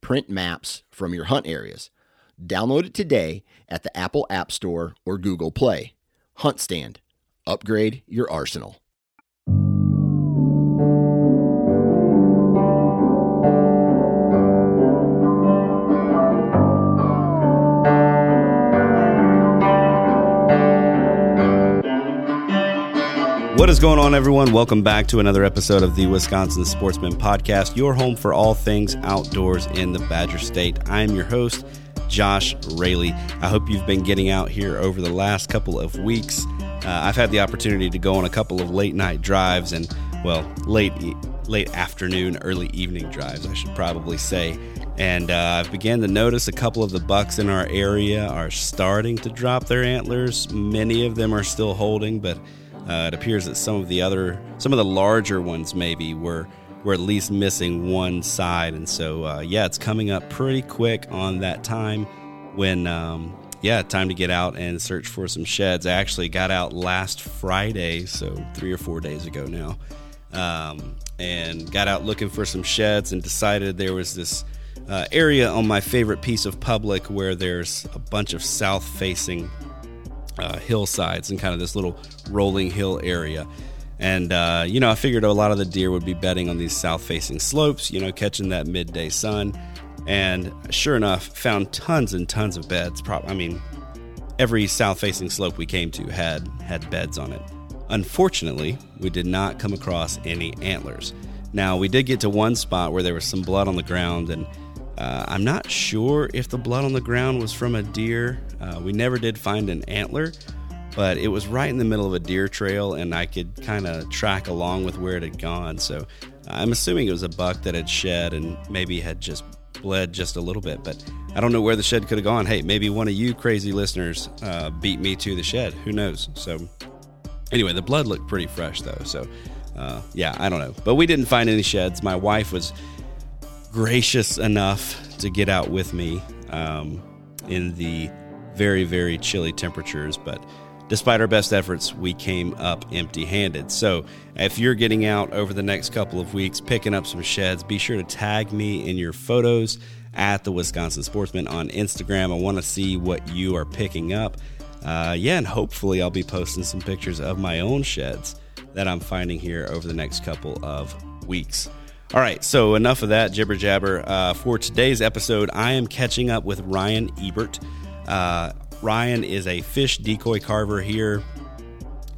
print maps from your hunt areas. Download it today at the Apple App Store or Google Play. Hunt Stand. Upgrade your arsenal. What is going on, everyone? Welcome back to another episode of the Wisconsin Sportsman Podcast, your home for all things outdoors in the Badger State. I am your host, Josh Rayleigh. I hope you've been getting out here over the last couple of weeks. Uh, I've had the opportunity to go on a couple of late night drives and, well, late late afternoon, early evening drives, I should probably say. And uh, I've began to notice a couple of the bucks in our area are starting to drop their antlers. Many of them are still holding, but uh, it appears that some of the other, some of the larger ones maybe were were at least missing one side, and so uh, yeah, it's coming up pretty quick on that time when um, yeah, time to get out and search for some sheds. I actually got out last Friday, so three or four days ago now, um, and got out looking for some sheds and decided there was this. Uh, area on my favorite piece of public where there's a bunch of south facing uh, hillsides and kind of this little rolling hill area. And, uh, you know, I figured a lot of the deer would be bedding on these south facing slopes, you know, catching that midday sun. And sure enough, found tons and tons of beds. Pro- I mean, every south facing slope we came to had, had beds on it. Unfortunately, we did not come across any antlers. Now, we did get to one spot where there was some blood on the ground, and uh, I'm not sure if the blood on the ground was from a deer. Uh, we never did find an antler, but it was right in the middle of a deer trail, and I could kind of track along with where it had gone. So I'm assuming it was a buck that had shed and maybe had just bled just a little bit, but I don't know where the shed could have gone. Hey, maybe one of you crazy listeners uh, beat me to the shed. Who knows? So anyway, the blood looked pretty fresh though. So uh, yeah, I don't know, but we didn't find any sheds. My wife was gracious enough to get out with me um, in the very very chilly temperatures, but despite our best efforts, we came up empty handed. So, if you're getting out over the next couple of weeks picking up some sheds, be sure to tag me in your photos at the Wisconsin Sportsman on Instagram. I want to see what you are picking up. Uh, yeah, and hopefully, I'll be posting some pictures of my own sheds that I'm finding here over the next couple of weeks. All right, so enough of that jibber jabber. Uh, for today's episode, I am catching up with Ryan Ebert. Uh, Ryan is a fish decoy carver here,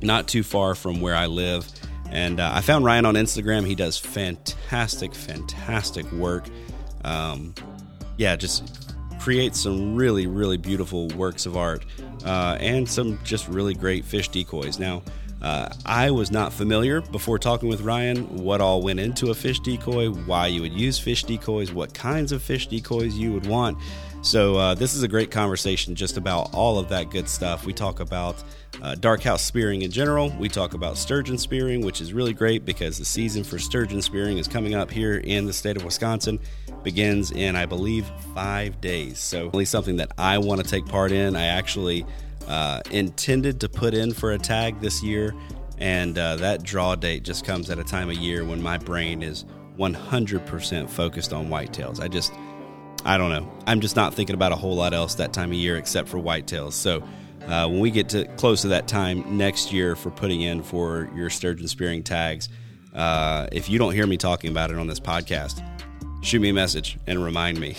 not too far from where I live. And uh, I found Ryan on Instagram. He does fantastic, fantastic work. Um, yeah, just creates some really, really beautiful works of art uh, and some just really great fish decoys. Now, uh, I was not familiar before talking with Ryan what all went into a fish decoy, why you would use fish decoys, what kinds of fish decoys you would want. So, uh, this is a great conversation just about all of that good stuff. We talk about uh, dark house spearing in general. We talk about sturgeon spearing, which is really great because the season for sturgeon spearing is coming up here in the state of Wisconsin. Begins in, I believe, five days. So, only something that I want to take part in. I actually uh, intended to put in for a tag this year, and uh, that draw date just comes at a time of year when my brain is 100% focused on whitetails. I just I don't know. I'm just not thinking about a whole lot else that time of year except for whitetails. So uh, when we get to close to that time next year for putting in for your sturgeon spearing tags, uh, if you don't hear me talking about it on this podcast, shoot me a message and remind me.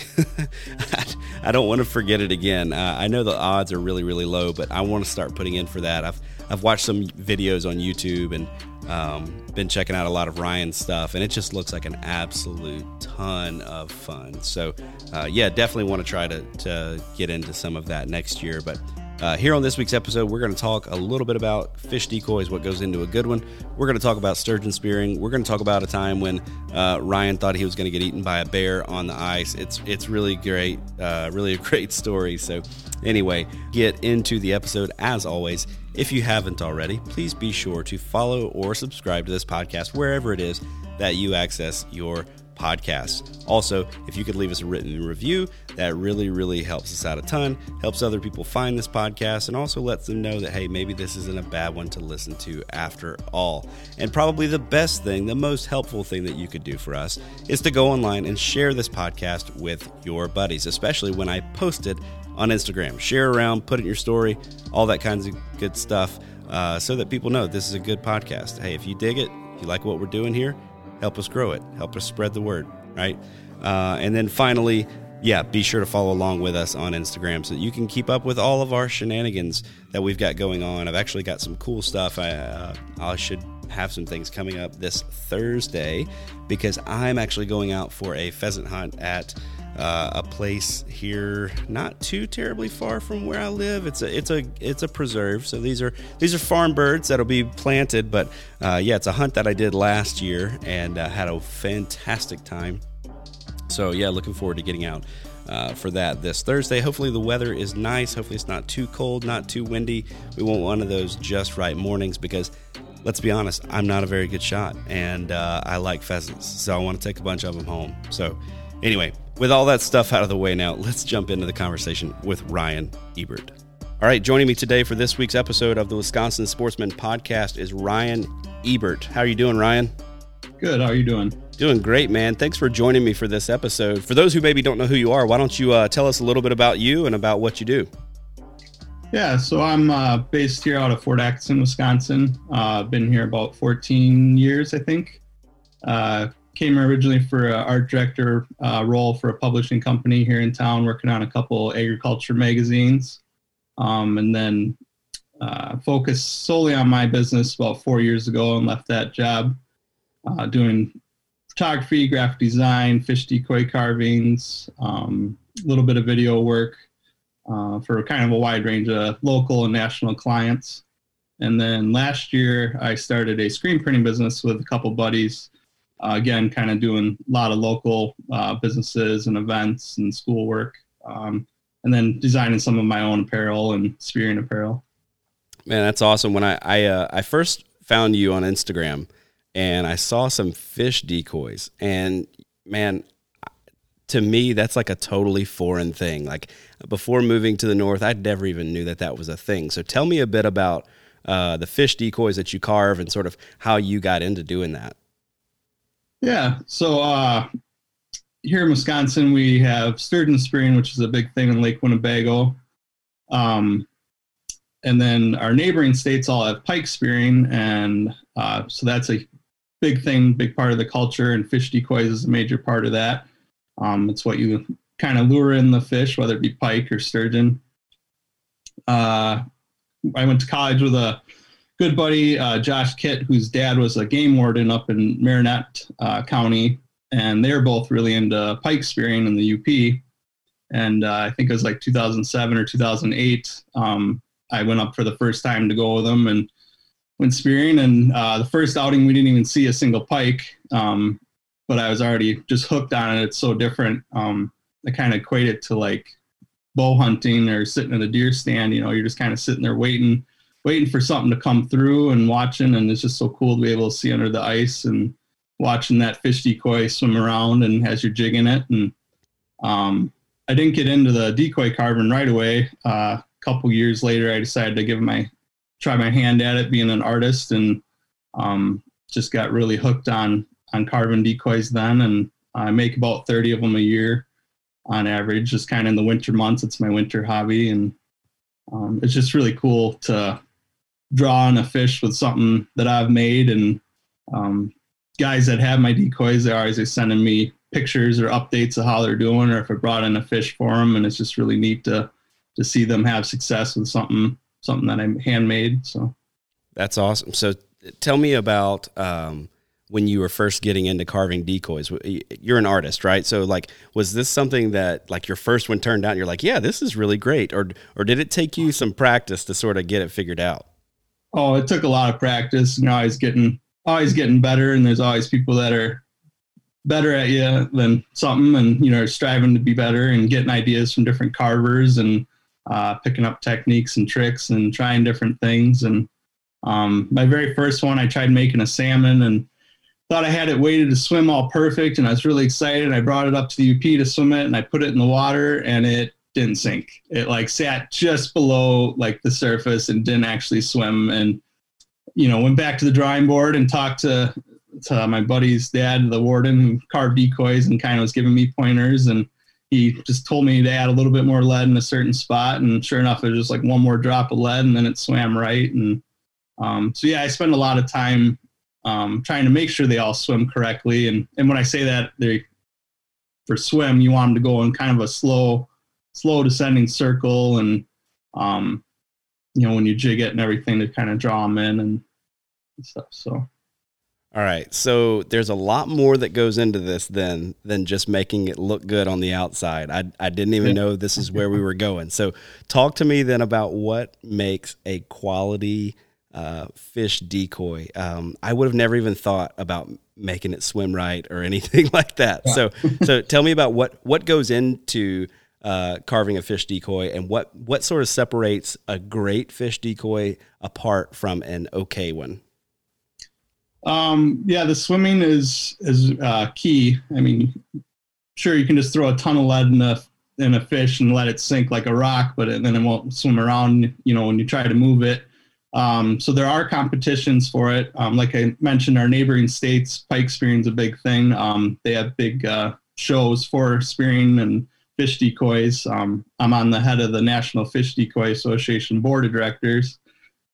I don't want to forget it again. Uh, I know the odds are really, really low, but I want to start putting in for that. I've I've watched some videos on YouTube and um, been checking out a lot of Ryan's stuff, and it just looks like an absolute ton of fun. So, uh, yeah, definitely want to try to, to get into some of that next year. But Uh, here on this week's episode, we're going to talk a little bit about fish decoys, what goes into a good one. We're going to talk about sturgeon spearing. We're going to talk about a time when uh, Ryan thought he was going to get eaten by a bear on the ice. It's it's really great, uh, really a great story. So, anyway, get into the episode as always. If you haven't already, please be sure to follow or subscribe to this podcast wherever it is that you access your podcast. Also, if you could leave us a written review, that really, really helps us out a ton, helps other people find this podcast, and also lets them know that, hey, maybe this isn't a bad one to listen to after all. And probably the best thing, the most helpful thing that you could do for us is to go online and share this podcast with your buddies, especially when I post it on Instagram. Share around, put it in your story, all that kinds of good stuff. Uh, so that people know this is a good podcast. Hey, if you dig it, if you like what we're doing here, help us grow it, help us spread the word, right? Uh, and then finally, yeah, be sure to follow along with us on Instagram so that you can keep up with all of our shenanigans that we've got going on. I've actually got some cool stuff. I, uh, I should have some things coming up this Thursday because I'm actually going out for a pheasant hunt at uh, a place here not too terribly far from where I live. It's a it's a it's a preserve. So these are these are farm birds that'll be planted. But uh, yeah, it's a hunt that I did last year and uh, had a fantastic time. So yeah, looking forward to getting out. Uh, for that this Thursday. Hopefully, the weather is nice. Hopefully, it's not too cold, not too windy. We want one of those just right mornings because let's be honest, I'm not a very good shot and uh, I like pheasants. So I want to take a bunch of them home. So, anyway, with all that stuff out of the way now, let's jump into the conversation with Ryan Ebert. All right, joining me today for this week's episode of the Wisconsin Sportsman Podcast is Ryan Ebert. How are you doing, Ryan? Good. How are you doing? Doing great, man. Thanks for joining me for this episode. For those who maybe don't know who you are, why don't you uh, tell us a little bit about you and about what you do? Yeah, so I'm uh, based here out of Fort Atkinson, Wisconsin. Uh, been here about 14 years, I think. Came originally for an art director uh, role for a publishing company here in town, working on a couple agriculture magazines, um, and then uh, focused solely on my business about four years ago and left that job, uh, doing photography, graphic design, fish decoy carvings, um, a little bit of video work uh, for kind of a wide range of local and national clients. And then last year, I started a screen printing business with a couple buddies uh, again, kind of doing a lot of local uh, businesses and events and schoolwork, um, and then designing some of my own apparel and spearing apparel. Man, that's awesome. When I I, uh, I first found you on Instagram, and I saw some fish decoys, and man, to me that's like a totally foreign thing. Like before moving to the north, I never even knew that that was a thing. So tell me a bit about uh, the fish decoys that you carve and sort of how you got into doing that. Yeah. So uh, here in Wisconsin, we have sturgeon spearing, which is a big thing in Lake Winnebago. Um, and then our neighboring states all have pike spearing, and uh, so that's a big thing, big part of the culture. And fish decoys is a major part of that. Um, it's what you kind of lure in the fish, whether it be pike or sturgeon. Uh, I went to college with a good buddy uh, Josh Kitt, whose dad was a game warden up in Marinette uh, County, and they're both really into pike spearing in the UP. And uh, I think it was like 2007 or 2008. Um, I went up for the first time to go with them and went spearing. And uh, the first outing, we didn't even see a single pike, um, but I was already just hooked on it. It's so different. Um, I kind of equate it to like bow hunting or sitting at a deer stand. You know, you're just kind of sitting there waiting waiting for something to come through and watching, and it's just so cool to be able to see under the ice and watching that fish decoy swim around and as you're jigging it. And um, I didn't get into the decoy carving right away. Uh, a couple years later, I decided to give my try my hand at it, being an artist, and um, just got really hooked on on carving decoys then. And I make about 30 of them a year on average. Just kind of in the winter months, it's my winter hobby, and um, it's just really cool to drawing a fish with something that I've made. And um, guys that have my decoys, they're always sending me pictures or updates of how they're doing, or if I brought in a fish for them. And it's just really neat to to see them have success with something something that I'm handmade. So that's awesome. So tell me about um, when you were first getting into carving decoys? You're an artist, right? So like, was this something that like your first one turned out? And you're like, yeah, this is really great, or or did it take you some practice to sort of get it figured out? Oh, it took a lot of practice. You know, I was getting always getting better, and there's always people that are better at you than something, and you know, striving to be better and getting ideas from different carvers and uh, picking up techniques and tricks and trying different things. And um, my very first one, I tried making a salmon and thought I had it weighted to swim all perfect, and I was really excited. I brought it up to the UP to swim it, and I put it in the water, and it didn't sink. It like sat just below like the surface and didn't actually swim. And you know, went back to the drawing board and talked to to my buddy's dad, the warden, who carved decoys and kind of was giving me pointers. And he just told me to add a little bit more lead in a certain spot. And sure enough, it was just like one more drop of lead and then it swam right. And um, so, yeah, I spend a lot of time um, trying to make sure they all swim correctly. And, and when I say that, they for swim, you want them to go in kind of a slow, slow descending circle. And, um, you know, when you jig it and everything to kind of draw them in and stuff. So, all right. So there's a lot more that goes into this than than just making it look good on the outside. I I didn't even know this is where we were going. So talk to me then about what makes a quality uh, fish decoy. Um, I would have never even thought about making it swim right or anything like that. Yeah. So so tell me about what what goes into uh, carving a fish decoy and what what sort of separates a great fish decoy apart from an okay one. Um, yeah, the swimming is is uh, key. I mean, sure, you can just throw a ton of lead in a in a fish and let it sink like a rock, but then it won't swim around. You know, when you try to move it. Um, so there are competitions for it. Um, like I mentioned, our neighboring states, pike spearing is a big thing. Um, they have big uh, shows for spearing and fish decoys. Um, I'm on the head of the National Fish Decoy Association board of directors.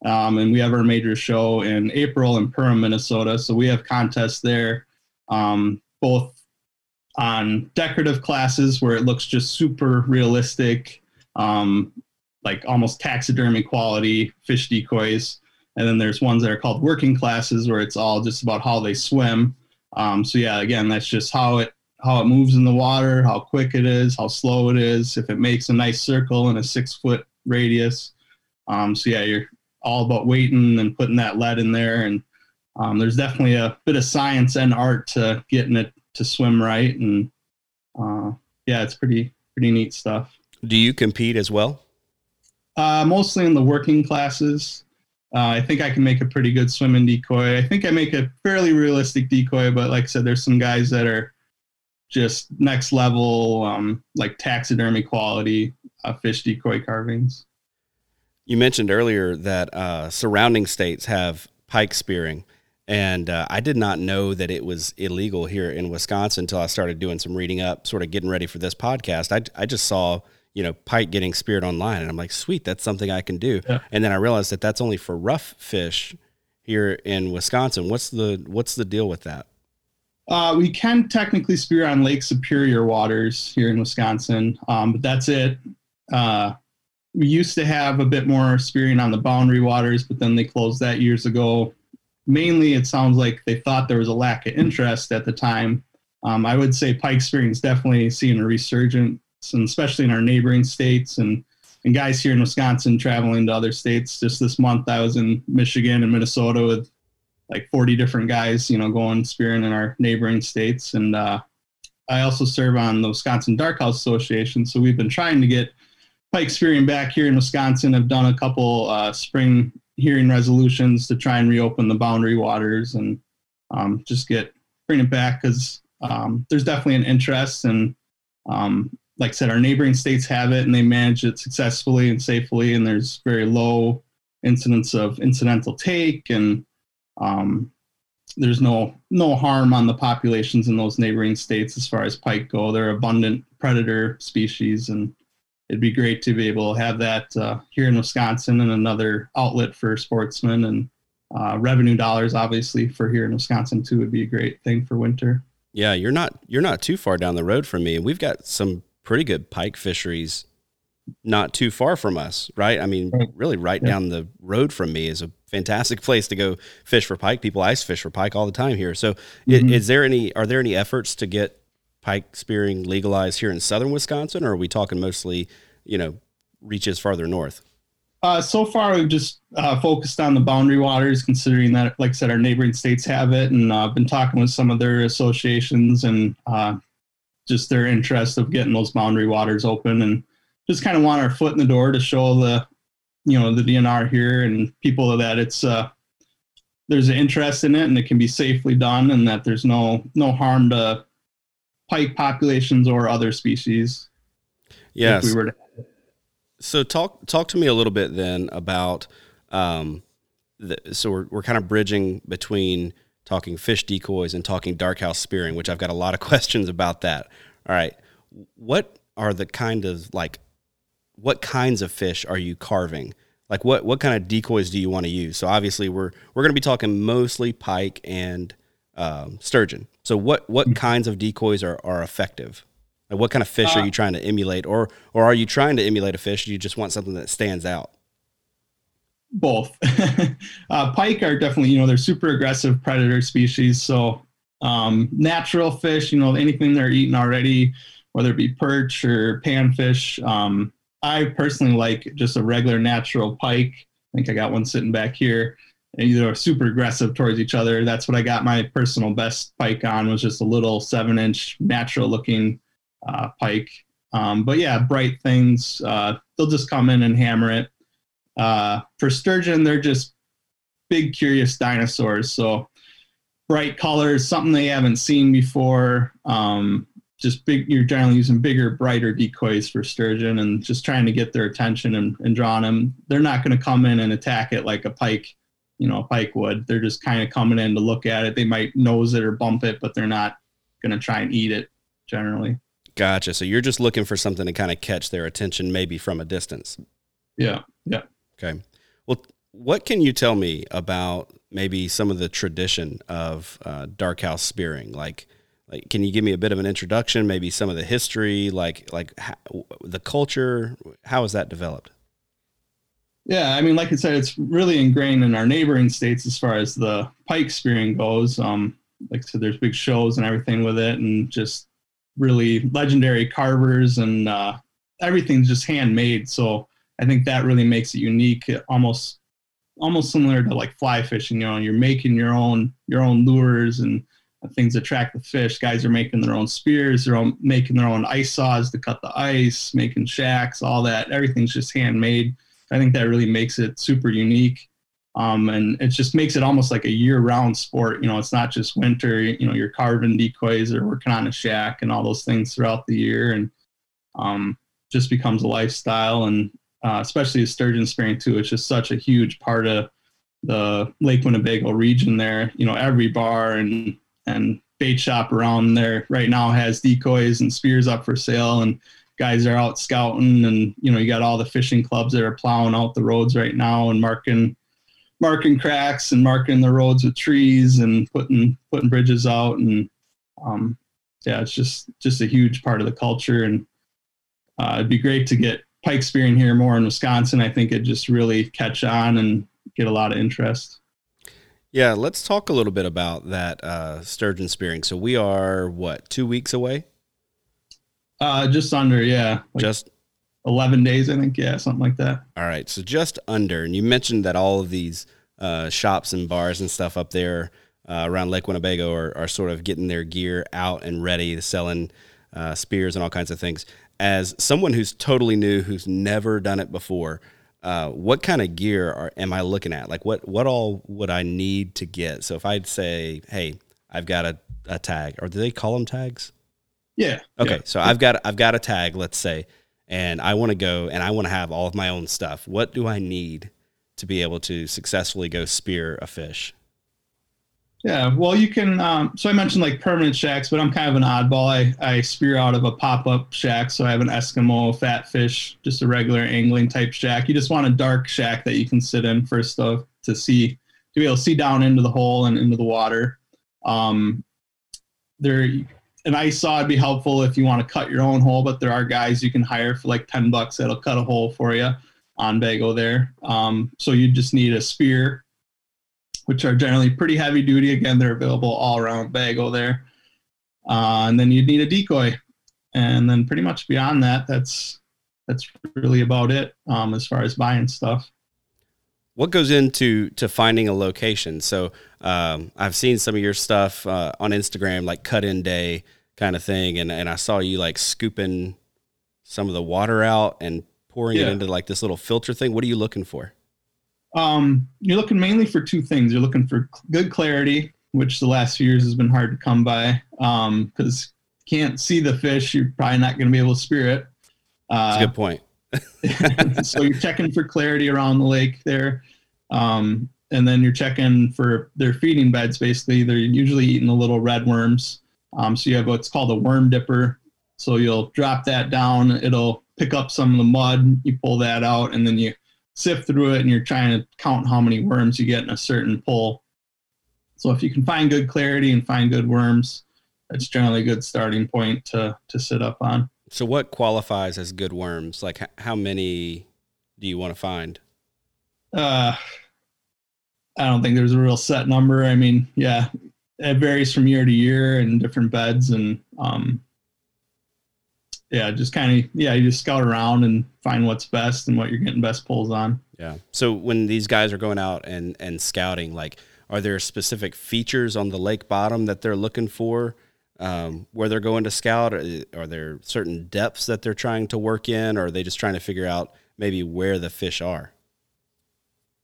Um, and we have our major show in April in Perham, Minnesota. So we have contests there, um, both on decorative classes where it looks just super realistic, um, like almost taxidermy quality fish decoys. And then there's ones that are called working classes where it's all just about how they swim. Um, so yeah, again, that's just how it how it moves in the water, how quick it is, how slow it is, if it makes a nice circle in a six foot radius. Um, so yeah, you're all about waiting and putting that lead in there. And um, there's definitely a bit of science and art to getting it to swim right. And uh, yeah, it's pretty pretty neat stuff. Do you compete as well? Uh, mostly in the working classes. Uh, I think I can make a pretty good swimming decoy. I think I make a fairly realistic decoy, but like I said, there's some guys that are just next level, um, like taxidermy quality uh, fish decoy carvings. You mentioned earlier that uh, surrounding states have pike spearing, and uh, I did not know that it was illegal here in Wisconsin until I started doing some reading up, sort of getting ready for this podcast. I, I just saw you know pike getting speared online, and I'm like, sweet, that's something I can do. Yeah. And then I realized that that's only for rough fish here in Wisconsin. What's the what's the deal with that? Uh, we can technically spear on Lake Superior waters here in Wisconsin, um, but that's it. Uh, we used to have a bit more spearing on the boundary waters, but then they closed that years ago. Mainly, it sounds like they thought there was a lack of interest at the time. Um, I would say pike spearing is definitely seeing a resurgence, and especially in our neighboring states and and guys here in Wisconsin traveling to other states. Just this month, I was in Michigan and Minnesota with like 40 different guys, you know, going spearing in our neighboring states. And uh, I also serve on the Wisconsin Dark House Association, so we've been trying to get pike spearing back here in Wisconsin. I've done a couple uh, spring hearing resolutions to try and reopen the boundary waters and um, just get bring it back because um, there's definitely an interest and um, like I said, our neighboring states have it and they manage it successfully and safely, and there's very low incidence of incidental take and um, there's no no harm on the populations in those neighboring states as far as pike go. They're abundant predator species and it'd be great to be able to have that uh, here in Wisconsin and another outlet for sportsmen and uh, revenue dollars, obviously, for here in Wisconsin too would be a great thing for winter. Yeah, you're not you're not too far down the road from me. We've got some pretty good pike fisheries not too far from us, right? I mean, right. really, right yeah. down the road from me is a fantastic place to go fish for pike. People ice fish for pike all the time here. So, mm-hmm. is, is there any? Are there any efforts to get pike spearing legalized here in southern Wisconsin, or are we talking mostly, you know, reaches farther north? Uh, so far, we've just uh, focused on the boundary waters, considering that, like I said, our neighboring states have it, and I've uh, been talking with some of their associations and uh, just their interest of getting those boundary waters open, and just kind of want our foot in the door to show the, you know, the DNR here and people that it's uh, there's an interest in it and it can be safely done, and that there's no no harm to pike populations or other species. Yes. we were to so talk talk to me a little bit then about um, the, so we're we're kind of bridging between talking fish decoys and talking dark house spearing, which I've got a lot of questions about that. All right, what are the kind of like what kinds of fish are you carving? Like what what kind of decoys do you want to use? So obviously we're we're going to be talking mostly pike and um, sturgeon. So what what mm-hmm. kinds of decoys are are effective? Like what kind of fish uh, are you trying to emulate, or or are you trying to emulate a fish? Do you just want something that stands out? Both. uh, pike are definitely you know they're super aggressive predator species. So um, natural fish, you know anything they're eating already, whether it be perch or panfish. Um, I personally like just a regular natural pike. I think I got one sitting back here. And either super aggressive towards each other. That's what I got my personal best pike on was just a little seven inch natural looking uh, pike. Um, but yeah, bright things. Uh, they'll just come in and hammer it. Uh, for sturgeon, they're just big, curious dinosaurs. So bright colors, something they haven't seen before. Um, just big. You're generally using bigger, brighter decoys for sturgeon, and just trying to get their attention and, and drawing them. They're not going to come in and attack it like a pike, you know, a pike would. They're just kind of coming in to look at it. They might nose it or bump it, but they're not going to try and eat it generally. Gotcha. So you're just looking for something to kind of catch their attention, maybe from a distance. Yeah. Yeah. Okay. Well, what can you tell me about maybe some of the tradition of uh, dark house spearing? Like, like, can you give me a bit of an introduction? Maybe some of the history, like, like how, the culture. How is that developed? Yeah, I mean, like I said, it's really ingrained in our neighboring states as far as the pike spearing goes. Um, like I said, there's big shows and everything with it, and just really legendary carvers and uh, everything's just handmade. So I think that really makes it unique. it Almost almost similar to like fly fishing. You know, you're making your own your own lures and things attract the fish. Guys are making their own spears. They're making their own ice saws to cut the ice, making shacks, all that. Everything's just handmade. I think that really makes it super unique. Um, and it just makes it almost like a year-round sport. You know, it's not just winter. You know, you're carving decoys or working on a shack and all those things throughout the year, and um, just becomes a lifestyle. And uh, especially the sturgeon spearing too, it's just such a huge part of the Lake Winnebago region. There, you know, every bar and and bait shop around there right now has decoys and spears up for sale, and guys are out scouting. And you know, you got all the fishing clubs that are plowing out the roads right now and marking marking cracks and marking the roads with trees and putting putting bridges out and um, yeah, it's just just a huge part of the culture and uh, it'd be great to get pike spearing here more in Wisconsin. I think it just really catch on and get a lot of interest. Yeah, let's talk a little bit about that uh, sturgeon spearing. So we are what two weeks away? Uh, just under, yeah. Like just 11 days, I think. Yeah, something like that. All right. So just under. And you mentioned that all of these uh, shops and bars and stuff up there uh, around Lake Winnebago are, are sort of getting their gear out and ready, selling uh, spears and all kinds of things. As someone who's totally new, who's never done it before, uh, what kind of gear are, am I looking at? Like, what what all would I need to get? So if I'd say, hey, I've got a, a tag, or do they call them tags? Yeah. Okay. Yeah. So I've got I've got a tag. Let's say and I want to go and I want to have all of my own stuff. What do I need to be able to successfully go spear a fish? Yeah, well, you can. Um, so I mentioned like permanent shacks, but I'm kind of an oddball. I, I spear out of a pop up shack. So I have an Eskimo fat fish, just a regular angling type shack. You just want a dark shack that you can sit in first of to see, to be able to see down into the hole and into the water. Um, there, an ice saw would be helpful if you want to cut your own hole, but there are guys you can hire for like 10 bucks that'll cut a hole for you on Bago there. Um, so you just need a spear, which are generally pretty heavy duty. Again, they're available all around Bago there. Uh, and then you'd need a decoy. And then pretty much beyond that, that's that's really about it um, as far as buying stuff. What goes into to finding a location? So um, I've seen some of your stuff uh, on Instagram, like cut in day kind of thing, and and I saw you like scooping some of the water out and pouring yeah. it into like this little filter thing. What are you looking for? Um, you're looking mainly for two things. You're looking for good clarity, which the last few years has been hard to come by because um, can't see the fish. You're probably not going to be able to spear it. Uh, That's a good point. so you're checking for clarity around the lake there. Um, and then you're checking for their feeding beds. Basically, they're usually eating the little red worms. Um, so you have what's called a worm dipper. So you'll drop that down. It'll pick up some of the mud. You pull that out, and then you sift through it, and you're trying to count how many worms you get in a certain pull. So if you can find good clarity and find good worms, that's generally a good starting point to to sit up on. So, what qualifies as good worms? Like, how many do you want to find? Uh, I don't think there's a real set number. I mean, yeah, it varies from year to year and different beds, and um, yeah, just kind of yeah, you just scout around and find what's best and what you're getting best pulls on. Yeah. So when these guys are going out and and scouting, like, are there specific features on the lake bottom that they're looking for? um, where they're going to scout? Are, are, there certain depths that they're trying to work in, or are they just trying to figure out maybe where the fish are?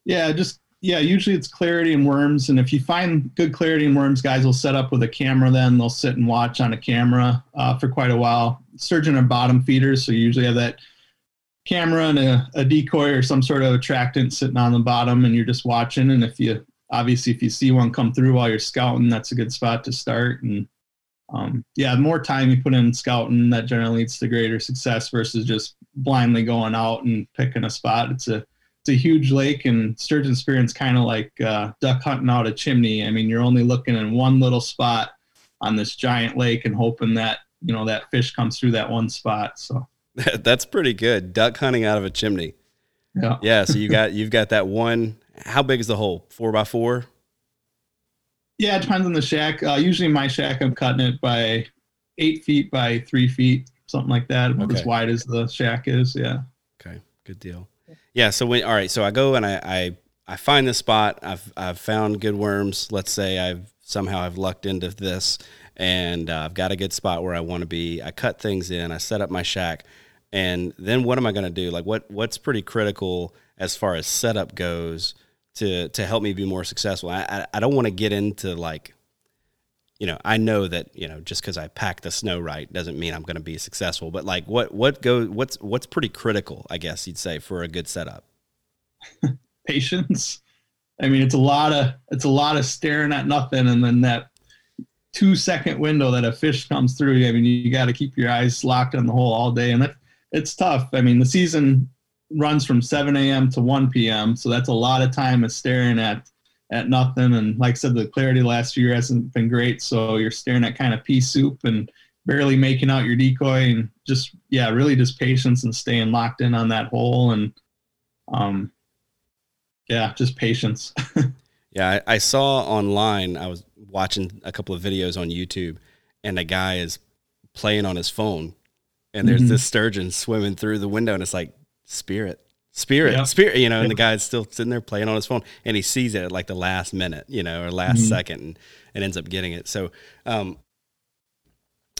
Yeah, just yeah. Usually it's clarity and worms, and if you find good clarity and worms, guys will set up with a camera. Then they'll sit and watch on a camera uh, for quite a while. Sturgeon are bottom feeders, so you usually have that camera and a, a decoy or some sort of attractant sitting on the bottom, and you're just watching. And if you obviously if you see one come through while you're scouting, that's a good spot to start and um, yeah, the more time you put in scouting, that generally leads to greater success versus just blindly going out and picking a spot. It's a it's a huge lake, and sturgeon spearing's kind of like uh, duck hunting out a chimney. I mean, you're only looking in one little spot on this giant lake and hoping that you know that fish comes through that one spot. So that's pretty good. Duck hunting out of a chimney. Yeah. Yeah. So you got you've got that one. How big is the hole? Four by four. Yeah, it depends on the shack. Uh, usually, my shack, I'm cutting it by eight feet by three feet, something like that, about okay. as wide as the shack is. Yeah. Okay, good deal. Yeah. So when all right, so I go and I I, I find this spot. I've I've found good worms. Let's say I've somehow I've lucked into this, and uh, I've got a good spot where I want to be. I cut things in. I set up my shack, and then what am I going to do? Like what what's pretty critical as far as setup goes to to help me be more successful. I I, I don't want to get into like you know, I know that you know just because I pack the snow right doesn't mean I'm going to be successful. But like, what what go what's what's pretty critical, I guess you'd say, for a good setup. Patience. I mean, it's a lot of it's a lot of staring at nothing, and then that two second window that a fish comes through. I mean, you got to keep your eyes locked on the hole all day, and that it's tough. I mean, the season runs from 7 a.m. to 1 p.m. So that's a lot of time of staring at at nothing. And like I said, the clarity last year hasn't been great. So you're staring at kind of pea soup and barely making out your decoy and just yeah, really just patience and staying locked in on that hole and um yeah, just patience. yeah, I, I saw online. I was watching a couple of videos on YouTube, and a guy is playing on his phone, and there's mm-hmm. this sturgeon swimming through the window, and it's like spirit spirit yeah. spirit you know and the guy's still sitting there playing on his phone and he sees it at like the last minute you know or last mm-hmm. second and, and, ends up getting it so um,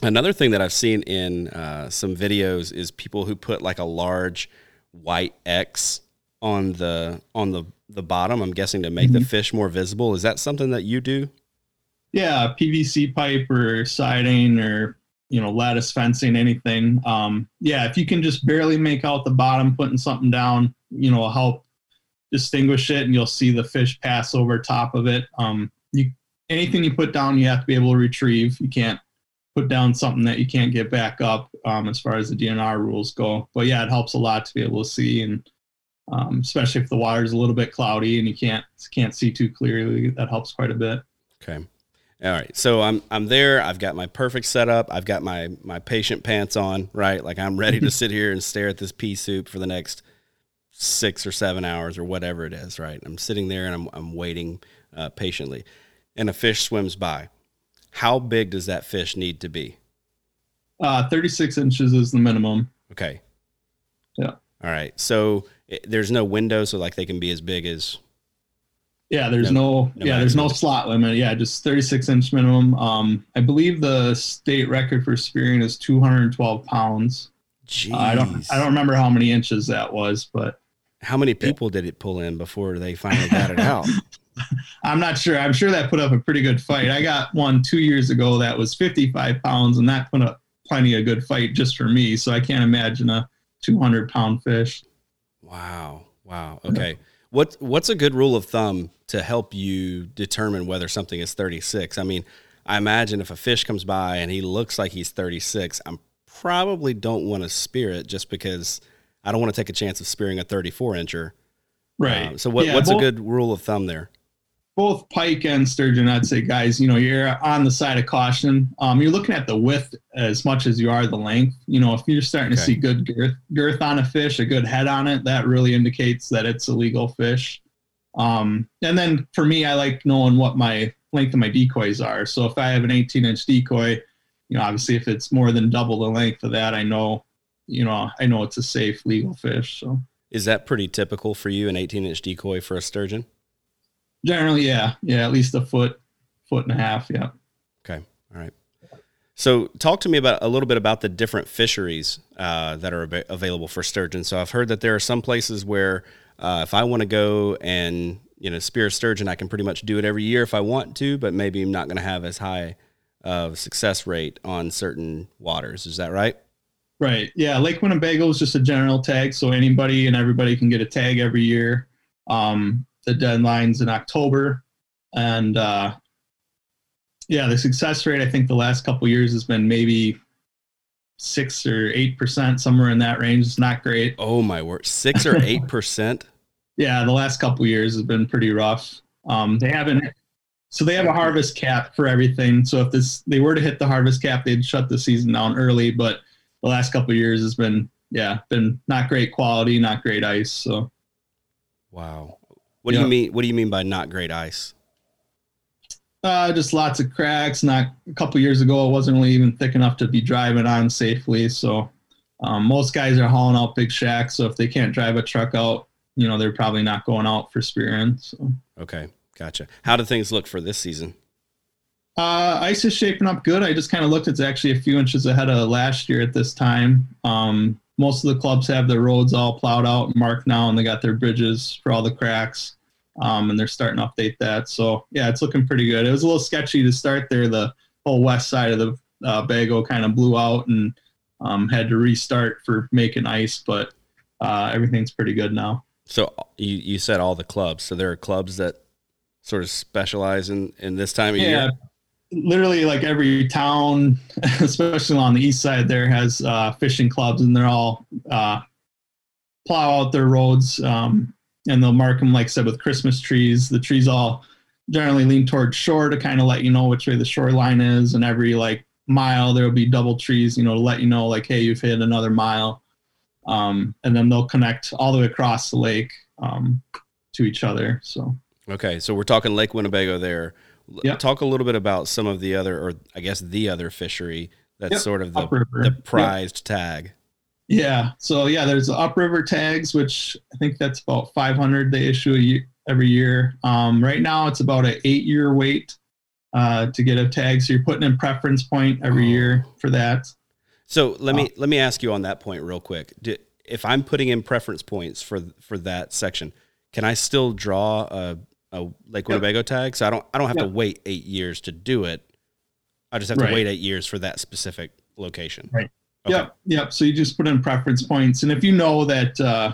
another thing that i've seen in uh, some videos is people who put like a large white x on the on the the bottom i'm guessing to make mm-hmm. the fish more visible is that something that you do yeah pvc pipe or siding or you know lattice fencing anything. Um yeah if you can just barely make out the bottom putting something down you know help distinguish it and you'll see the fish pass over top of it. Um you anything you put down you have to be able to retrieve. You can't put down something that you can't get back up um, as far as the dnr rules go. But yeah it helps a lot to be able to see and um, especially if the water is a little bit cloudy and you can't can't see too clearly that helps quite a bit. Okay All right. So I'm I'm there. I've got my perfect setup. I've got my my patient pants on, right? Like I'm ready to sit here and stare at this pea soup for the next six or seven hours or whatever it is, right? I'm sitting there and I'm I'm waiting uh, patiently, and a fish swims by. How big does that fish need to be? Uh, 36 inches is the minimum. Okay. Yeah. All right. So it, there's no window, so like they can be as big as. Yeah, there's no, No- no yeah, there's no slot limit. Yeah, just 36 inch minimum. Um, I believe the state record for spearing is 212 pounds. Jeez. Uh, I don't, I don't remember how many inches that was, but How many people did it pull in before they finally got it out? I'm not sure. I'm sure that put up a pretty good fight. I got one two years ago that was 55 pounds, and that put up plenty of good fight just for me. So I can't imagine a 200 pound fish. Wow. Wow. Okay. What what's a good rule of thumb to help you determine whether something is 36? I mean, I imagine if a fish comes by and he looks like he's 36, I'm probably don't want to spear it just because I don't want to take a chance of spearing a 34 incher. Right. Um, so what, Yeah, what's both- a good rule of thumb there? Both pike and sturgeon, I'd say, guys, you know, you're on the side of caution. Um, you're looking at the width as much as you are the length. You know, if you're starting to see good girth, girth on a fish, a good head on it, that really indicates that it's a legal fish. Um, and then for me, I like knowing what my length of my decoys are. So if I have an 18 inch decoy, you know, obviously if it's more than double the length of that, I know, you know, I know it's a safe legal fish. So Is that pretty typical for you, an 18 inch decoy for a sturgeon? Generally, yeah, yeah, at least a foot, foot and a half. Yeah. Okay. All right. So, talk to me about a little bit about the different fisheries uh, that are ab- available for sturgeon. So, I've heard that there are some places where uh, if I want to go and you know spear a sturgeon, I can pretty much do it every year if I want to, but maybe I'm not going to have as high of success rate on certain waters. Is that right? Right. Yeah. Lake Winnebago is just a general tag, so anybody and everybody can get a tag every year. Um, the deadline's in October, and uh, yeah, the success rate I think the last couple years has been maybe six or eight percent, somewhere in that range. It's not great. Oh my word, six or eight percent. Yeah, the last couple years has been pretty rough. Um, they haven't. So they have a harvest cap for everything. So if this they were to hit the harvest cap, they'd shut the season down early. But the last couple of years has been yeah, been not great quality, not great ice. So Wow. What do Yeah. you mean? What do you mean by not great ice? uh, just lots of cracks. Not a couple years ago, it wasn't really even thick enough to be driving on safely. So um, most guys are hauling out big shacks. So if they can't drive a truck out, you know they're probably not going out for spearing. So. Okay, gotcha. How do things look for this season? Uh, ice is shaping up good. I just kind of looked. It's actually a few inches ahead of last year at this time. Um, most of the clubs have their roads all plowed out and marked now, and they got their bridges for all the cracks. Um, and they're starting to update that. So yeah, it's looking pretty good. It was a little sketchy to start there. The whole west side of the uh, Bago kind of blew out and um, had to restart for making ice, but uh, everything's pretty good now. So you you said all the clubs. So there are clubs that sort of specialize in in this time of Yeah, year. Literally like every town, especially on the east side, there has uh, fishing clubs, and they're all uh, plow out their roads, um, and they'll mark them, like I said, with Christmas trees. The trees all generally lean towards shore to kind of let you know which way the shoreline is, and every like mile there will be double trees, you know, to let you know like, hey, you've hit another mile, um, and then they'll connect all the way across the lake um, to each other. So. Okay, so we're talking Lake Winnebago there. Yep. Talk a little bit about some of the other, or I guess the other fishery that's Yep, sort of the, upriver. the Yep. prized tag. Yeah. So yeah, there's the upriver tags, which I think that's about 500 they issue a year, every year. Um, right now, it's about an eight-year wait uh, to get a tag. So you're putting in preference point every Oh. year for that. So let me let me ask you on that point real quick. Do, if I'm putting in preference points for for that section, can I still draw a, a Lake Winnebago tag? So I don't I don't have to wait eight years to do it. I just have to wait eight years for that specific location. Right. Okay. Yep. Yep. So you just put in preference points, and if you know that uh,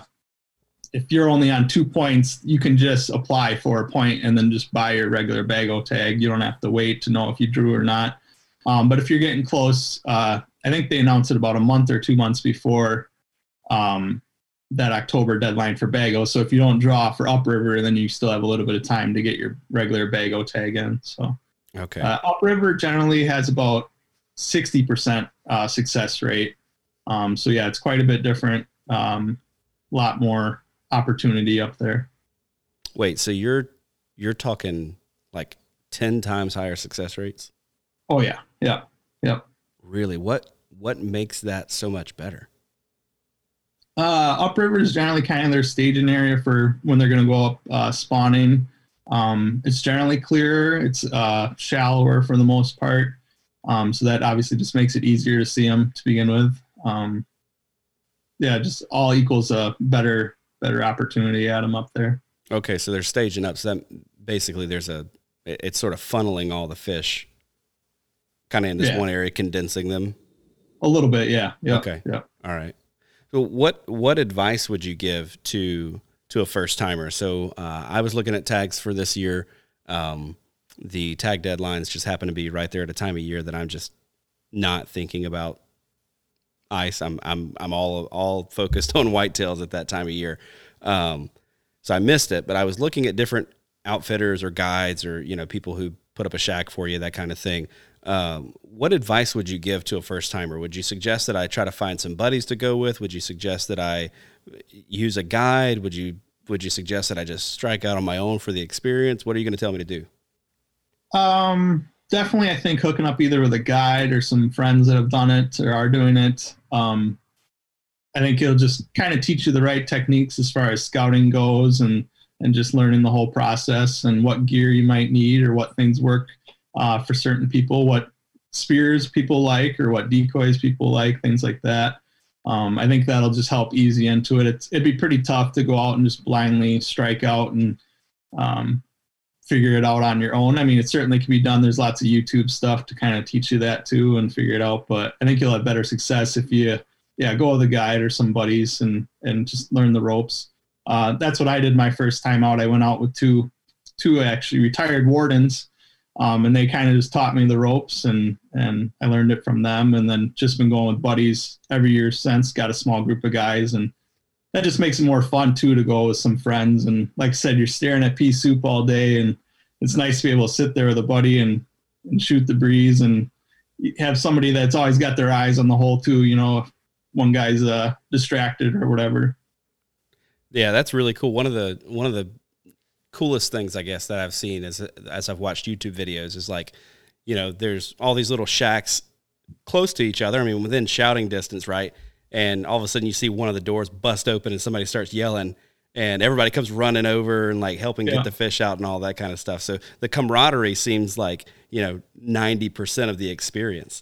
if you're only on two points, you can just apply for a point and then just buy your regular Bago tag. You don't have to wait to know if you drew or not. Um, but if you're getting close, uh, I think they announced it about a month or two months before um, that October deadline for Bago. So if you don't draw for upriver, then you still have a little bit of time to get your regular Bago tag in. So Okay. Uh, upriver generally has about 60% uh, success rate. Um, so yeah, it's quite a bit different. A um, lot more opportunity up there. Wait, so you're you're talking like 10 times higher success rates? Oh yeah. Yeah. Yep. Really? What what makes that so much better? Uh, upriver is generally kind of their staging area for when they're going to go up uh, spawning. Um, it's generally clearer. It's uh, shallower for the most part. Um, so that obviously just makes it easier to see them to begin with. Um, yeah, just all equals a better better opportunity at them up there. Okay, so they're staging up. So that basically there's a it's sort of funneling all the fish kind of in this yeah. one area, condensing them. A little bit, yeah. Yep. Okay. Yeah. All right. So what what advice would you give to to a first timer? So uh, I was looking at tags for this year. Um, the tag deadlines just happen to be right there at a time of year that I'm just not thinking about ice. I'm I'm I'm all all focused on whitetails at that time of year. Um, so I missed it, but I was looking at different outfitters or guides or you know people who put up a shack for you, that kind of thing. Um, what advice would you give to a first timer? Would you suggest that I try to find some buddies to go with? Would you suggest that I use a guide? Would you would you suggest that I just strike out on my own for the experience? What are you going to tell me to do? Um, definitely, I think hooking up either with a guide or some friends that have done it or are doing it. Um, I think it'll just kind of teach you the right techniques as far as scouting goes and and just learning the whole process and what gear you might need or what things work uh, for certain people, what spears people like or what decoys people like, things like that. Um, I think that'll just help ease into it. It's, it'd be pretty tough to go out and just blindly strike out and um, figure it out on your own. I mean, it certainly can be done. There's lots of YouTube stuff to kind of teach you that too and figure it out. But I think you'll have better success if you, yeah, go with a guide or some buddies and and just learn the ropes. Uh, that's what I did my first time out. I went out with two two actually retired wardens, um, and they kind of just taught me the ropes and and I learned it from them. And then just been going with buddies every year since. Got a small group of guys and that just makes it more fun too to go with some friends. And like I said, you're staring at pea soup all day, and it's nice to be able to sit there with a buddy and and shoot the breeze and have somebody that's always got their eyes on the hole too. You know, if one guy's uh, distracted or whatever. Yeah, that's really cool. One of the one of the coolest things I guess that I've seen is as I've watched YouTube videos is like, you know, there's all these little shacks close to each other. I mean, within shouting distance, right? and all of a sudden you see one of the doors bust open and somebody starts yelling and everybody comes running over and like helping yeah. get the fish out and all that kind of stuff. So the camaraderie seems like, you know, 90% of the experience.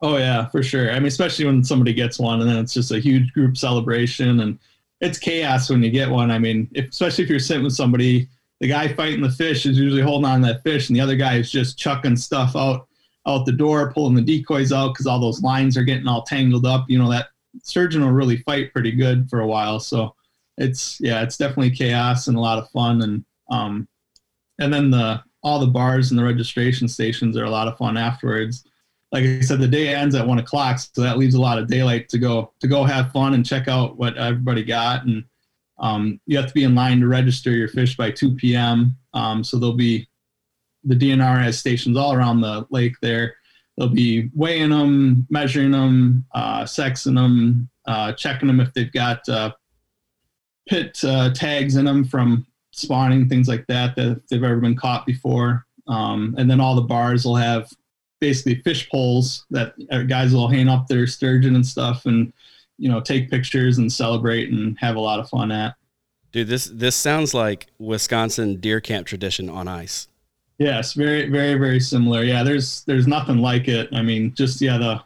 Oh yeah, for sure. I mean, especially when somebody gets one and then it's just a huge group celebration and it's chaos when you get one. I mean, if, especially if you're sitting with somebody, the guy fighting the fish is usually holding on that fish and the other guy is just chucking stuff out, out the door, pulling the decoys out because all those lines are getting all tangled up. You know, that sturgeon will really fight pretty good for a while. So it's yeah, it's definitely chaos and a lot of fun and um and then the all the bars and the registration stations are a lot of fun afterwards. Like I said, the day ends at one o'clock, so that leaves a lot of daylight to go to go have fun and check out what everybody got. And um, you have to be in line to register your fish by 2 p.m. Um, so there'll be the DNR has stations all around the lake there they'll be weighing them, measuring them, uh, sexing them, uh, checking them if they've got uh, pit uh, tags in them from spawning, things like that, that they've ever been caught before. Um, and then all the bars will have basically fish poles that uh, guys will hang up their sturgeon and stuff and, you know, take pictures and celebrate and have a lot of fun at. Dude, this this sounds like Wisconsin deer camp tradition on ice. Yes, very, very, very similar. Yeah, there's there's nothing like it. I mean, just yeah, the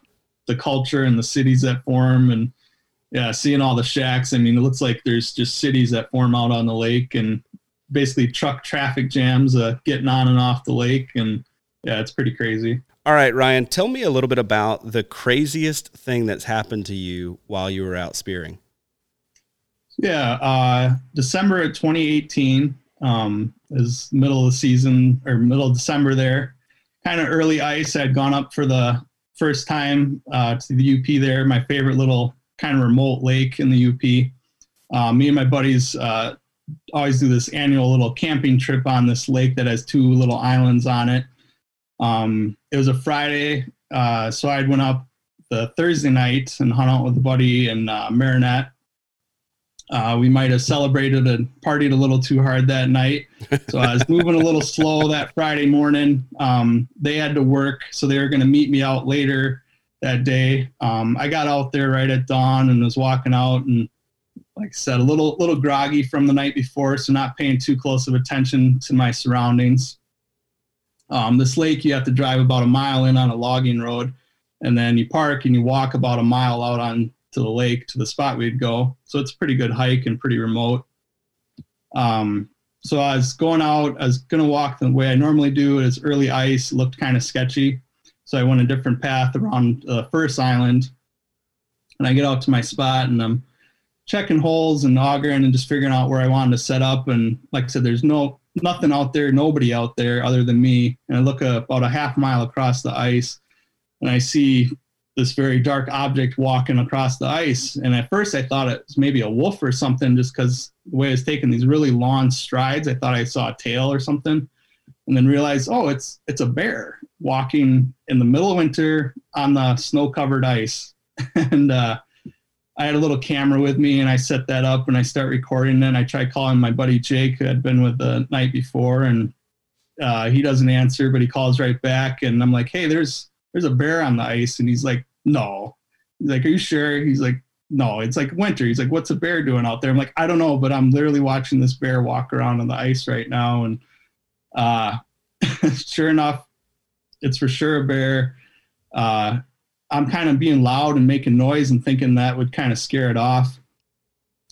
the culture and the cities that form, and yeah, seeing all the shacks. I mean, it looks like there's just cities that form out on the lake, and basically truck traffic jams uh, getting on and off the lake, and yeah, it's pretty crazy. All right, Ryan, tell me a little bit about the craziest thing that's happened to you while you were out spearing. Yeah, uh, December of 2018, um, is middle of the season or middle of December there. Kind of early ice. I'd gone up for the first time uh, to the UP there, my favorite little kind of remote lake in the UP. Uh, me and my buddies uh, always do this annual little camping trip on this lake that has two little islands on it. Um, it was a Friday, uh, so I went up the Thursday night and hung out with a buddy and uh, Marinette. Uh, we might have celebrated and partied a little too hard that night. So I was moving a little slow that Friday morning. Um, they had to work, so they were going to meet me out later that day. Um, I got out there right at dawn and was walking out, and like I said, a little little groggy from the night before, so not paying too close of attention to my surroundings. Um, this lake, you have to drive about a mile in on a logging road, and then you park and you walk about a mile out on to the lake to the spot we'd go. So it's a pretty good hike and pretty remote. Um, so I was going out, I was going to walk the way I normally do. It was early ice, looked kind of sketchy. So I went a different path around the first island. And I get out to my spot and I'm checking holes and augering and just figuring out where I wanted to set up. And like I said, there's no nothing out there, nobody out there other than me. And I look about a half mile across the ice and I see this very dark object walking across the ice. And at first, I thought it was maybe a wolf or something, just because the way it's taking these really long strides. I thought I saw a tail or something, and then realized, oh, it's it's a bear walking in the middle of winter on the snow-covered ice. and uh, I had a little camera with me, and I set that up, and I start recording. Then I try calling my buddy Jake, who had been with the night before, and uh, he doesn't answer, but he calls right back, and I'm like, hey, there's there's a bear on the ice. And he's like, no. He's like, are you sure? He's like, no, it's like winter. He's like, what's a bear doing out there? I'm like, I don't know, but I'm literally watching this bear walk around on the ice right now. And uh, sure enough, it's for sure a bear. Uh, I'm kind of being loud and making noise and thinking that would kind of scare it off.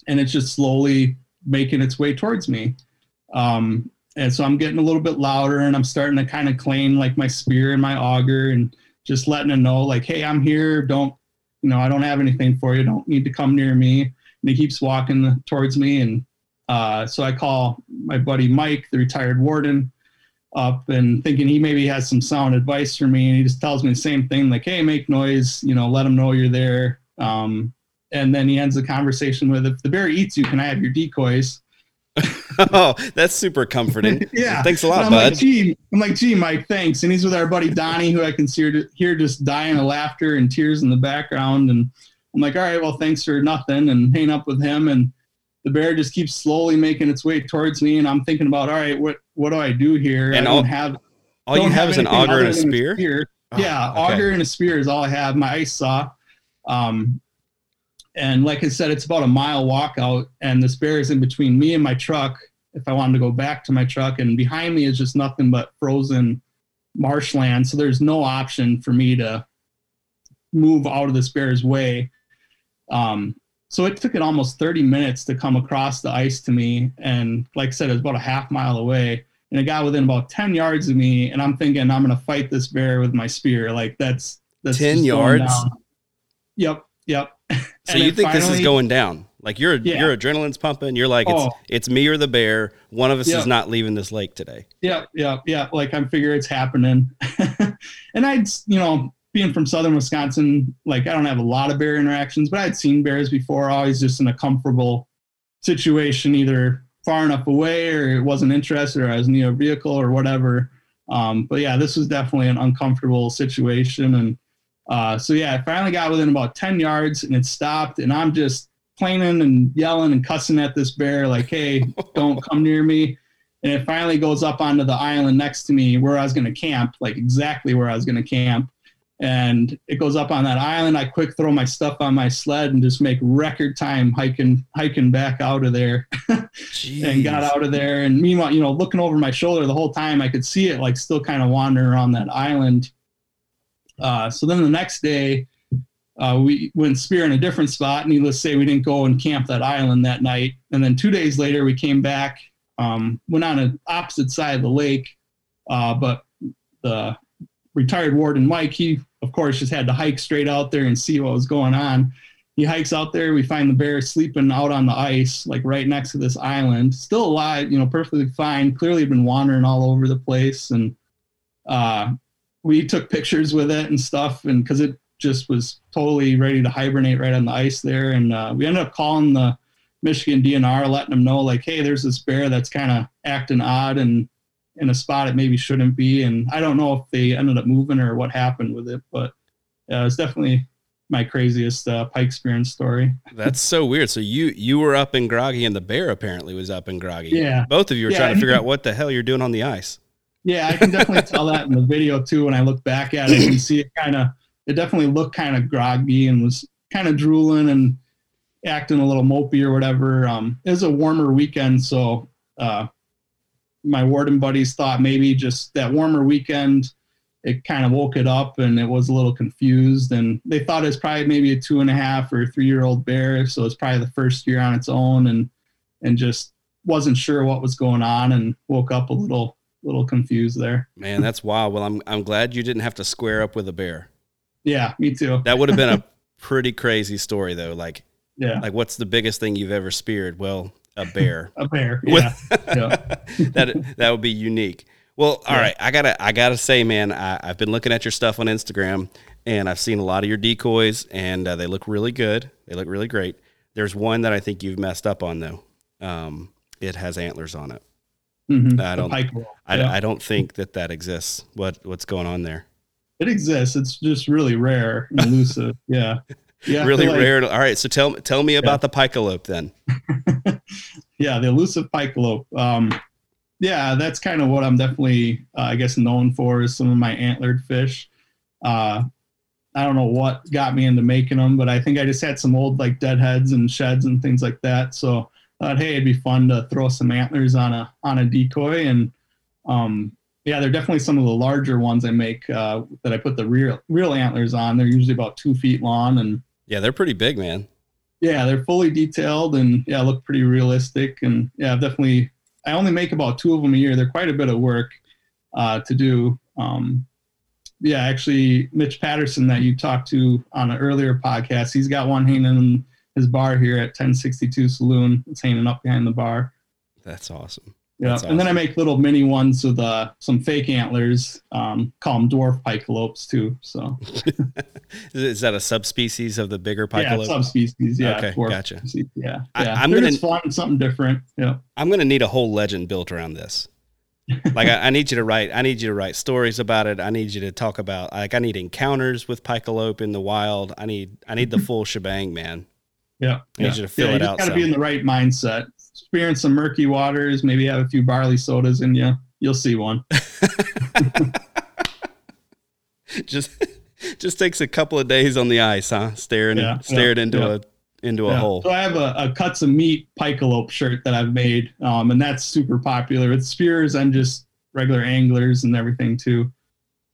And it's just slowly making its way towards me. Um, and so I'm getting a little bit louder and I'm starting to kind of claim like my spear and my auger and just letting him know like, hey, I'm here. Don't, you know, I don't have anything for you. Don't need to come near me. And he keeps walking towards me. And uh, so I call my buddy Mike, the retired warden, up and thinking he maybe has some sound advice for me. And he just tells me the same thing, like, hey, make noise, you know, let him know you're there. Um, and then he ends the conversation with, if the bear eats you, can I have your decoys? oh, that's super comforting. yeah. Thanks a lot, I'm bud. Like, gee, I'm like, gee, Mike, thanks. And he's with our buddy Donnie, who I can see here just dying of laughter and tears in the background. And I'm like, all right, well, thanks for nothing. And hang up with him. And the bear just keeps slowly making its way towards me. And I'm thinking about, all right, what, what do I do here? And I all, don't have, all you have, have is an auger and a spear. A spear. Oh, yeah. Okay. Auger and a spear is all I have. My ice saw. Um, and like I said, it's about a mile walk out, and this bear is in between me and my truck. If I wanted to go back to my truck, and behind me is just nothing but frozen marshland, so there's no option for me to move out of this bear's way. Um, so it took it almost 30 minutes to come across the ice to me, and like I said, it was about a half mile away. And it got within about 10 yards of me, and I'm thinking I'm gonna fight this bear with my spear. Like that's that's 10 yards. Yep, yep. So you think finally, this is going down? Like your yeah. your adrenaline's pumping. You're like it's oh. it's me or the bear. One of us yep. is not leaving this lake today. Yeah, yeah, yeah. Like I'm figuring it's happening. and I'd you know being from southern Wisconsin, like I don't have a lot of bear interactions, but I'd seen bears before. Always just in a comfortable situation, either far enough away or it wasn't interested or I was near a vehicle or whatever. Um, but yeah, this was definitely an uncomfortable situation and uh, so yeah, I finally got within about 10 yards and it stopped and I'm just planing and yelling and cussing at this bear like, hey, don't come near me. And it finally goes up onto the island next to me where I was going to camp, like exactly where I was going to camp. And it goes up on that island. I quick throw my stuff on my sled and just make record time hiking hiking back out of there, and got out of there. And meanwhile, you know, looking over my shoulder the whole time, I could see it like still kind of wandering around that island. Uh, so then the next day, uh, we went spear in a different spot. Needless to say, we didn't go and camp that island that night. And then two days later, we came back, um, went on an opposite side of the lake. Uh, but the retired warden, Mike, he, of course, just had to hike straight out there and see what was going on. He hikes out there. We find the bear sleeping out on the ice, like right next to this island, still alive, you know, perfectly fine. Clearly been wandering all over the place. And uh, we took pictures with it and stuff, and because it just was totally ready to hibernate right on the ice there, and uh, we ended up calling the Michigan DNR, letting them know like, hey, there's this bear that's kind of acting odd, and in a spot it maybe shouldn't be. And I don't know if they ended up moving or what happened with it, but yeah, it's definitely my craziest uh, pike spearing story. That's so weird. So you you were up in groggy, and the bear apparently was up in groggy. Yeah, both of you were Yeah, trying to figure out what the hell you're doing on the ice. Yeah, I can definitely tell that in the video too. When I look back at it and see it kind of, it definitely looked kind of groggy and was kind of drooling and acting a little mopey or whatever. Um, it was a warmer weekend, so uh, my warden buddies thought maybe just that warmer weekend, it kind of woke it up and it was a little confused. And they thought it was probably maybe a two and a half or three year old bear, so it's probably the first year on its own, and and just wasn't sure what was going on and woke up a little little confused there. Man, that's wild. Well, I'm I'm glad you didn't have to square up with a bear. Yeah, me too. That would have been a pretty crazy story, though. Like Yeah, like what's the biggest thing you've ever speared? Well, a bear. a bear. With- Yeah, yeah. that that would be unique. Well, all Yeah. right, I gotta I gotta say, man, I, I've been looking at your stuff on Instagram, and I've seen a lot of your decoys, and uh, they look really good. They look really great. There's one that I think you've messed up on though. Um, it has antlers on it. Mhm. I don't- pike. I, Yeah. I don't think that that exists. What what's going on there? It exists. It's just really rare and elusive. yeah. Yeah. really like- rare. All right, so tell tell me about the picalope then. yeah, the elusive pikelope. Um, yeah, that's kind of what I'm definitely, uh, I guess, known for is some of my antlered fish. Uh, I don't know what got me into making them, but I think I just had some old like deadheads and sheds and things like that. So I thought, hey, it'd be fun to throw some antlers on a on a decoy, and um, yeah, they're definitely some of the larger ones I make uh, that I put the real real antlers on. They're usually about two feet long and Yeah, they're pretty big, man. yeah, they're fully detailed and yeah, look pretty realistic. And yeah, I've definitely, I only make about two of them a year. They're quite a bit of work uh, to do. Um, yeah, actually, Mitch Patterson that you talked to on an earlier podcast, he's got one hanging in his bar here at 1062 Saloon. It's hanging up behind the bar. That's awesome. Yeah, That's and then I make little mini ones with uh, some fake antlers. Um, call them dwarf picolopes too. So Is, that a subspecies of the bigger yeah, subspecies. Yeah, Okay, dwarf gotcha. species, Yeah, I- yeah. I'm They're gonna- fun, something different. Yeah. I'm gonna need a whole legend built around this. Like I, I need you to write. I need you to write stories about it. I need you to talk about. Like I need encounters with picalope in the wild. I need. I need the full shebang, man. Yeah. I need yeah. you to fill yeah, it you out Got to be in the right mindset. Experience some murky waters. Maybe have a few barley sodas in you. You'll see one. just, just takes a couple of days on the ice, huh? Staring, Yeah, staring yeah, into yeah. a into a Yeah. hole. So I have a, a cuts of meat picalope shirt that I've made, um, and that's super popular. with spears and just regular anglers and everything too.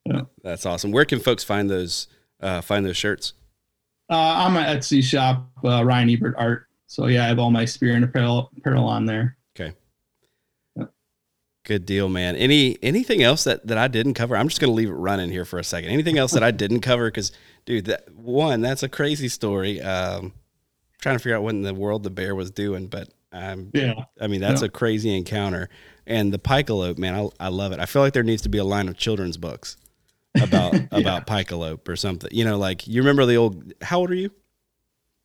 Yeah. That's awesome. Where can folks find those? Uh, find those shirts. Uh, I'm my Etsy shop, uh, Ryan Ebert Art. So yeah, I have all my spear and apparel, apparel on there. Okay. Good deal, man. Any anything else that that I didn't cover? I'm just gonna leave it running here for a second. Anything else that I didn't cover? Because, dude, that one that's a crazy story. Um, trying to figure out what in the world the bear was doing, but um, Yeah. I mean that's Yeah. a crazy encounter. And the picalope, man, I, I love it. I feel like there needs to be a line of children's books about about picalope or something. You know, like you remember the old. How old are you?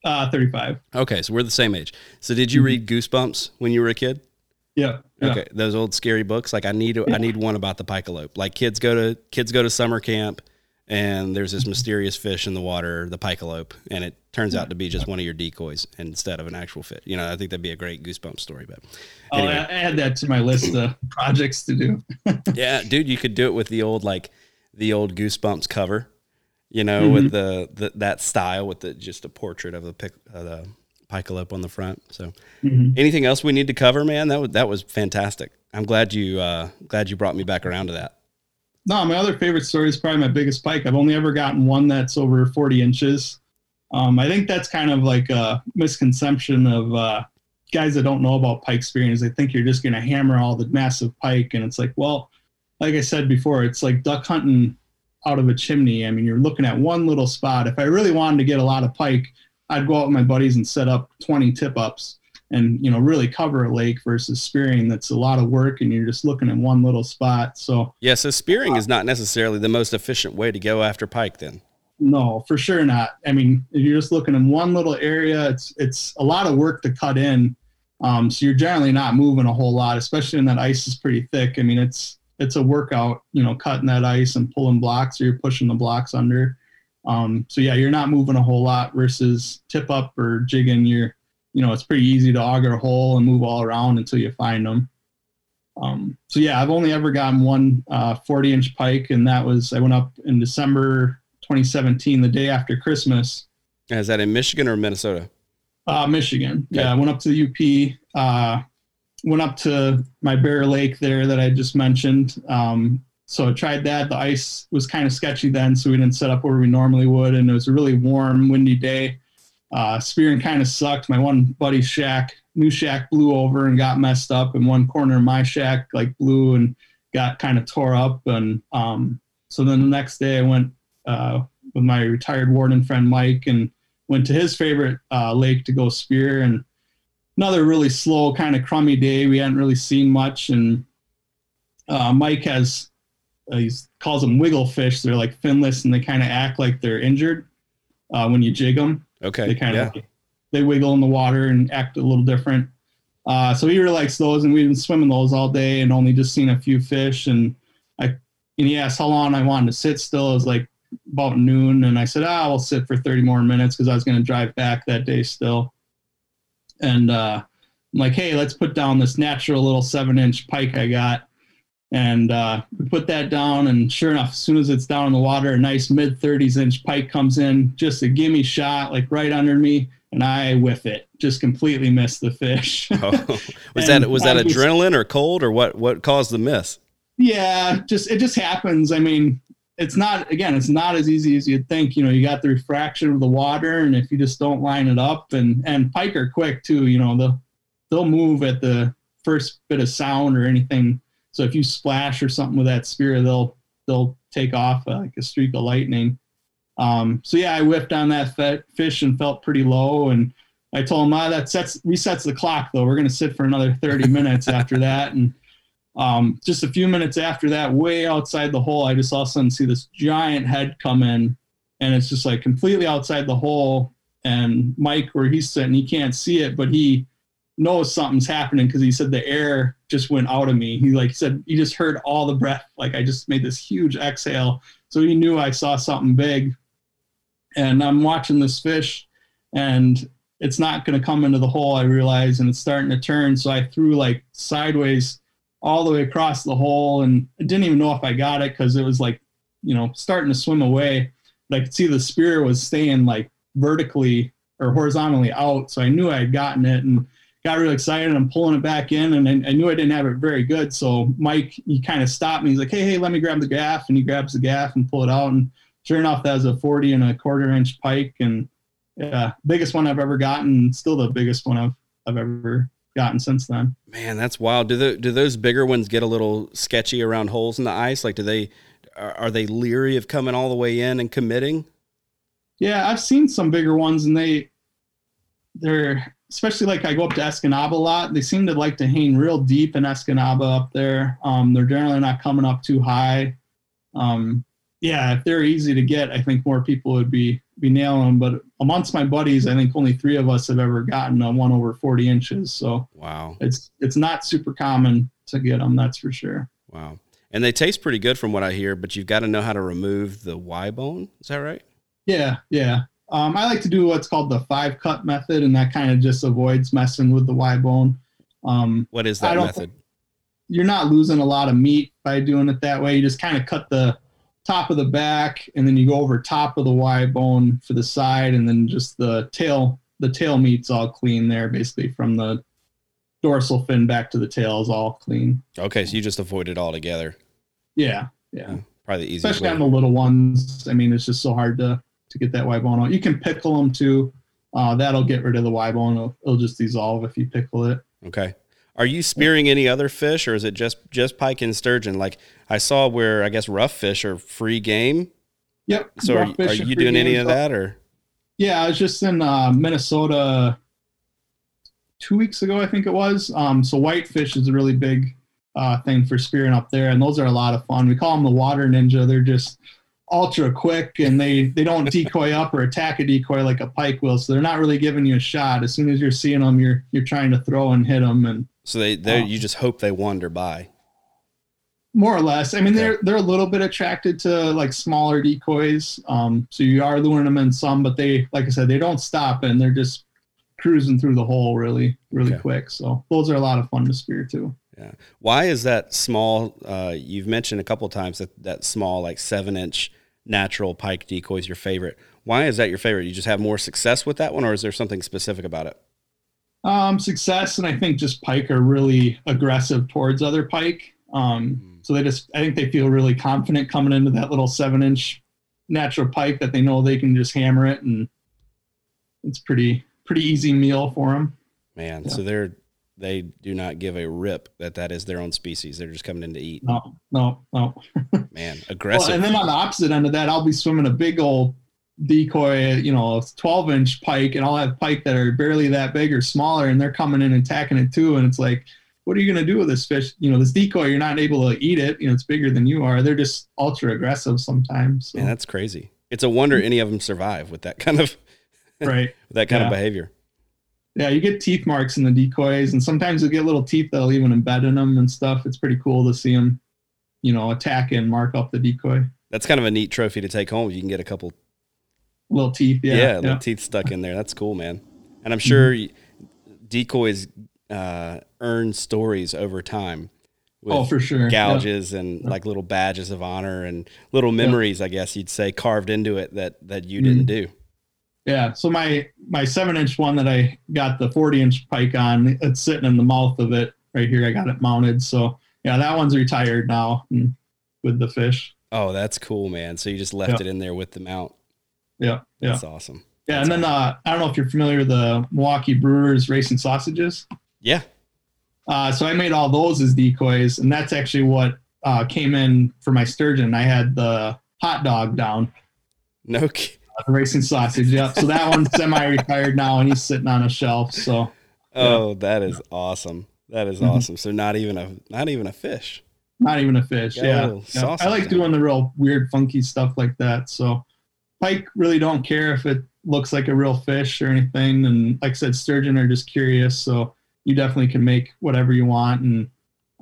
Uh, 35. Okay, so we're the same age. So did you Mhm. read Goosebumps when you were a kid? Yeah. yeah. Okay, those old scary books. Like I need, I need one about the picalope. Like kids go to kids go to summer camp, and there's this mysterious fish in the water, the picalope, and it turns out to be just one of your decoys instead of an actual fish. You know, I think that'd be a great goosebump story. But I'll add- add that to my list of projects to do. yeah, dude, you could do it with the old like the old Goosebumps cover. You know, with the, the that style with the just a portrait of the pic, uh, the picalope on the front. So, Mhm. anything else we need to cover, man? That was that was fantastic. I'm glad you uh, glad you brought me back around to that. No, my other favorite story is probably my biggest pike. I've only ever gotten one that's over 40 inches. Um, I think that's kind of like a misconception of uh, guys that don't know about pike spearing. They think you're just going to hammer all the massive pike, and it's like, well, like I said before, it's like duck hunting out of a chimney. I mean, you're looking at one little spot. If I really wanted to get a lot of pike, I'd go out with my buddies and set up 20 tip ups and you know really cover a lake versus spearing. That's a lot of work, and you're just looking at one little spot. So. Yeah, so spearing is not necessarily the most efficient way to go after pike. Then No, for sure not. I mean, if you're just looking in one little area, it's it's a lot of work to cut in. Um, so you're generally not moving a whole lot, especially when that ice is pretty thick. I mean, it's it's a workout, you know, cutting that ice and pulling blocks, or you're pushing the blocks under. Um, so yeah, you're not moving a whole lot versus tip up or jigging. You're, you know, it's pretty easy to auger a hole and move all around until you find them. Um, so yeah, I've only ever gotten one uh, 40 inch pike, and that was I went up in December 2017, the day after Christmas. Is that in Michigan or Minnesota? Uh, Michigan. Okay. Yeah, I went up to the UP. Uh, went up to my Bear Lake there that I just mentioned. Um, so I tried that. The ice was kind of sketchy then, so we didn't set up where we normally would, and it was a really warm, windy day. Uh, spearing kind of sucked. My one buddy's shack, new shack, blew over and got messed up, and one corner of my shack like blew and got kind of tore up. And um, so then the next day, I went uh, with my retired warden friend Mike and went to his favorite uh, lake to go spear and another really slow kind of crummy day. We hadn't really seen much, and uh, Mike has uh, he calls them wiggle fish. They're like finless, and they kind of act like they're injured uh, when you jig them. Okay. They kind of yeah. they wiggle in the water and act a little different. Uh, so he really likes those, and we've been swimming those all day, and only just seen a few fish. And I and he asked how long I wanted to sit still. It was like about noon, and I said, "Ah, I'll sit for 30 more minutes because I was going to drive back that day still." And uh, I'm like, hey, let's put down this natural little seven inch pike I got. And uh, we put that down, and sure enough, as soon as it's down in the water, a nice mid 30s inch pike comes in, just a gimme shot, like right under me, and I whiff it, just completely miss the fish. oh. Was that was that adrenaline or cold or what? What caused the miss? Yeah, just it just happens. I mean, it's not again it's not as easy as you'd think. You know you got the refraction of the water and if you just don't line it up and and pike are quick too you know they'll they'll move at the first bit of sound or anything. So if you splash or something with that spear they'll they'll take off like a streak of lightning. Um, so yeah i whiffed on that fish and felt pretty low and i told him ah, that sets resets the clock though. We're going to sit for another 30 minutes after that and um, just a few minutes after that, way outside the hole, I just all of a sudden see this giant head come in, and it's just like completely outside the hole. And Mike, where he's sitting, he can't see it, but he knows something's happening because he said the air just went out of me. He like said he just heard all the breath, like I just made this huge exhale. So he knew I saw something big. And I'm watching this fish, and it's not going to come into the hole. I realize, and it's starting to turn. So I threw like sideways all the way across the hole and I didn't even know if I got it because it was like, you know, starting to swim away. But I could see the spear was staying like vertically or horizontally out. So I knew I had gotten it and got really excited. And I'm pulling it back in and I, I knew I didn't have it very good. So Mike, he kind of stopped me. He's like, hey, hey, let me grab the gaff. And he grabs the gaff and pull it out. And sure enough, that was a 40 and a quarter inch pike. And yeah, biggest one I've ever gotten. Still the biggest one I've, I've ever gotten since then. Man, that's wild. Do the do those bigger ones get a little sketchy around holes in the ice? Like, do they are, are they leery of coming all the way in and committing? Yeah, I've seen some bigger ones, and they they're especially like I go up to Escanaba a lot. They seem to like to hang real deep in Escanaba up there. Um, they're generally not coming up too high. Um, yeah, if they're easy to get, I think more people would be be nailing them. But amongst my buddies, I think only three of us have ever gotten a one over 40 inches. So wow, it's it's not super common to get them. That's for sure. Wow, and they taste pretty good from what I hear. But you've got to know how to remove the Y bone. Is that right? Yeah, yeah. Um, I like to do what's called the five cut method, and that kind of just avoids messing with the Y bone. Um, what is that method? You're not losing a lot of meat by doing it that way. You just kind of cut the top of the back, and then you go over top of the Y bone for the side, and then just the tail. The tail meat's all clean there, basically from the dorsal fin back to the tail is all clean. Okay, so you just avoid it altogether. Yeah, yeah. Probably the easiest. Especially way. on the little ones. I mean, it's just so hard to to get that Y bone out. You can pickle them too. Uh, that'll get rid of the Y bone. It'll, it'll just dissolve if you pickle it. Okay. Are you spearing any other fish, or is it just just pike and sturgeon? Like I saw where I guess rough fish are free game. Yep. So are, are, you doing any of that, or? Yeah, I was just in uh, Minnesota two weeks ago, I think it was. Um, so whitefish is a really big uh, thing for spearing up there, and those are a lot of fun. We call them the water ninja. They're just ultra quick and they they don't decoy up or attack a decoy like a pike will so they're not really giving you a shot as soon as you're seeing them you're you're trying to throw and hit them and so they they um, you just hope they wander by. more or less. I mean, they're they're a little bit attracted to like smaller decoys. Um, so you are luring them in some, but they, like I said, they don't stop and they're just cruising through the hole really, really Okay. quick. So those are a lot of fun to spear too. Yeah. Why is that small? Uh, you've mentioned a couple times that that small, like seven inch natural pike decoy is your favorite. Why is that your favorite? You just have more success with that one, or is there something specific about it? Um, success, and I think just pike are really aggressive towards other pike. Um, so they just, I think they feel really confident coming into that little seven inch natural pike that they know they can just hammer it, and it's pretty pretty easy meal for them. Man, Yeah. so they're they do not give a rip that that is their own species. They're just coming in to eat. No, no, no. Man, Well, aggressive. and then on the opposite end of that, I'll be swimming a big old decoy, you know, a 12 inch pike, and I'll have pike that are barely that big or smaller, and they're coming in and attacking it too. And it's like, what are you going to do with this fish? You know, this decoy, you're not able to eat it. You know, it's bigger than you are. They're just ultra aggressive sometimes. So, Man, that's crazy. It's a wonder any of them survive with that kind of right. that kind of behavior. Yeah, you get teeth marks in the decoys, and sometimes you get little teeth that'll even embed in them and stuff. It's pretty cool to see them, you know, attack and mark up the decoy. That's kind of a neat trophy to take home. You can get a couple Little teeth. yeah, Yeah. yeah. little teeth stuck in there. That's cool, man. And I'm Mm-hmm. sure decoys uh, earn stories over time. With oh, for sure. Yeah. gouges and like little badges of honor and little memories, I guess you'd say, carved into it that that you didn't do. Yeah. So my my seven inch one that I got the forty inch pike on, it's sitting in the mouth of it right here. I got it mounted. So yeah, that one's retired now mm, with the fish. Oh, that's cool, man. So you just left Yeah. it in there with the mount. Yeah. Yeah. That's awesome. Yeah. And then uh, I don't know if you're familiar with the Milwaukee Brewers racing sausages. Yeah. Uh, so I made all those as decoys, and that's actually what uh, came in for my sturgeon. I had the hot dog down, No. ki- the racing sausage. Yep. So that one's semi-retired now, and he's sitting on a shelf. So Oh, that is awesome. That is Mhm. awesome. So not even a not even a fish. not even a fish. Got a yeah. Yeah. I like down doing the real weird, funky stuff like that. So pike really don't care if it looks like a real fish or anything. And like I said, sturgeon are just curious. So you definitely can make whatever you want. And